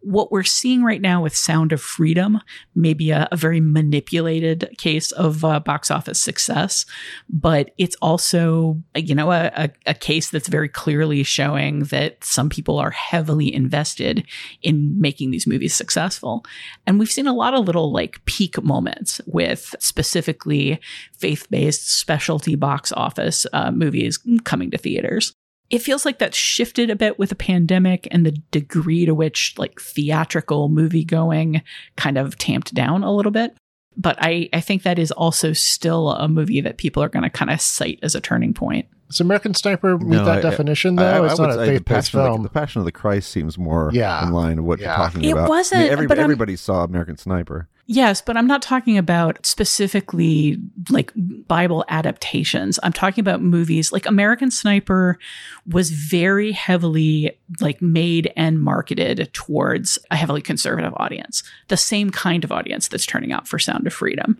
what we're seeing right now with Sound of Freedom, maybe a, a very manipulated case of uh, box office success, but it's also, you know, a, a, a, case that's very clearly showing that some people are heavily invested in making these movies successful. And we've seen a lot of little like peak moments with specifically faith based specialty box office uh, movies coming to theaters it feels like that's shifted a bit with the pandemic and the degree to which like theatrical movie going kind of tamped down a little bit. But I, I think that is also still a movie that people are going to kind of cite as a turning point. Does American Sniper meet no, that I, definition, though? I, I, it's not a faith-based film. The, the, Passion of the Christ seems more yeah. in line with what yeah. you're talking it about. It wasn't. I mean, every, everybody saw American Sniper. Yes, but I'm not talking about specifically like Bible adaptations. I'm talking about movies like American Sniper was very heavily like made and marketed towards a heavily conservative audience, the same kind of audience that's turning out for Sound of Freedom.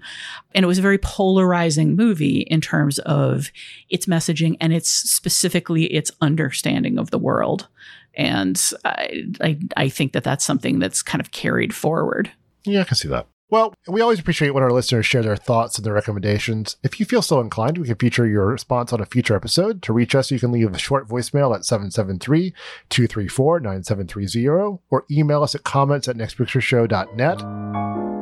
And it was a very polarizing movie in terms of its messaging and its specifically its understanding of the world. And I, I, I think that that's something that's kind of carried forward. Yeah, I can see that. Well, we always appreciate when our listeners share their thoughts and their recommendations. If you feel so inclined, we can feature your response on a future episode. To reach us, you can leave a short voicemail at 773 234 9730 or email us at comments at nextpictureshow.net.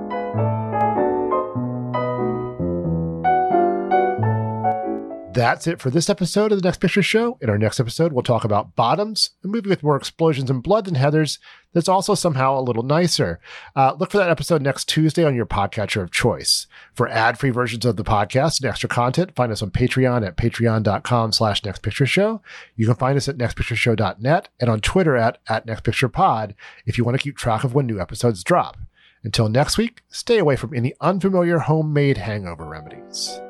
That's it for this episode of the Next Picture Show. In our next episode, we'll talk about Bottoms, a movie with more explosions and blood than Heathers that's also somehow a little nicer. Uh, look for that episode next Tuesday on your podcatcher of choice. For ad-free versions of the podcast and extra content, find us on Patreon at patreon.com slash nextpictureshow. You can find us at nextpictureshow.net and on Twitter at, at nextpicturepod if you want to keep track of when new episodes drop. Until next week, stay away from any unfamiliar homemade hangover remedies.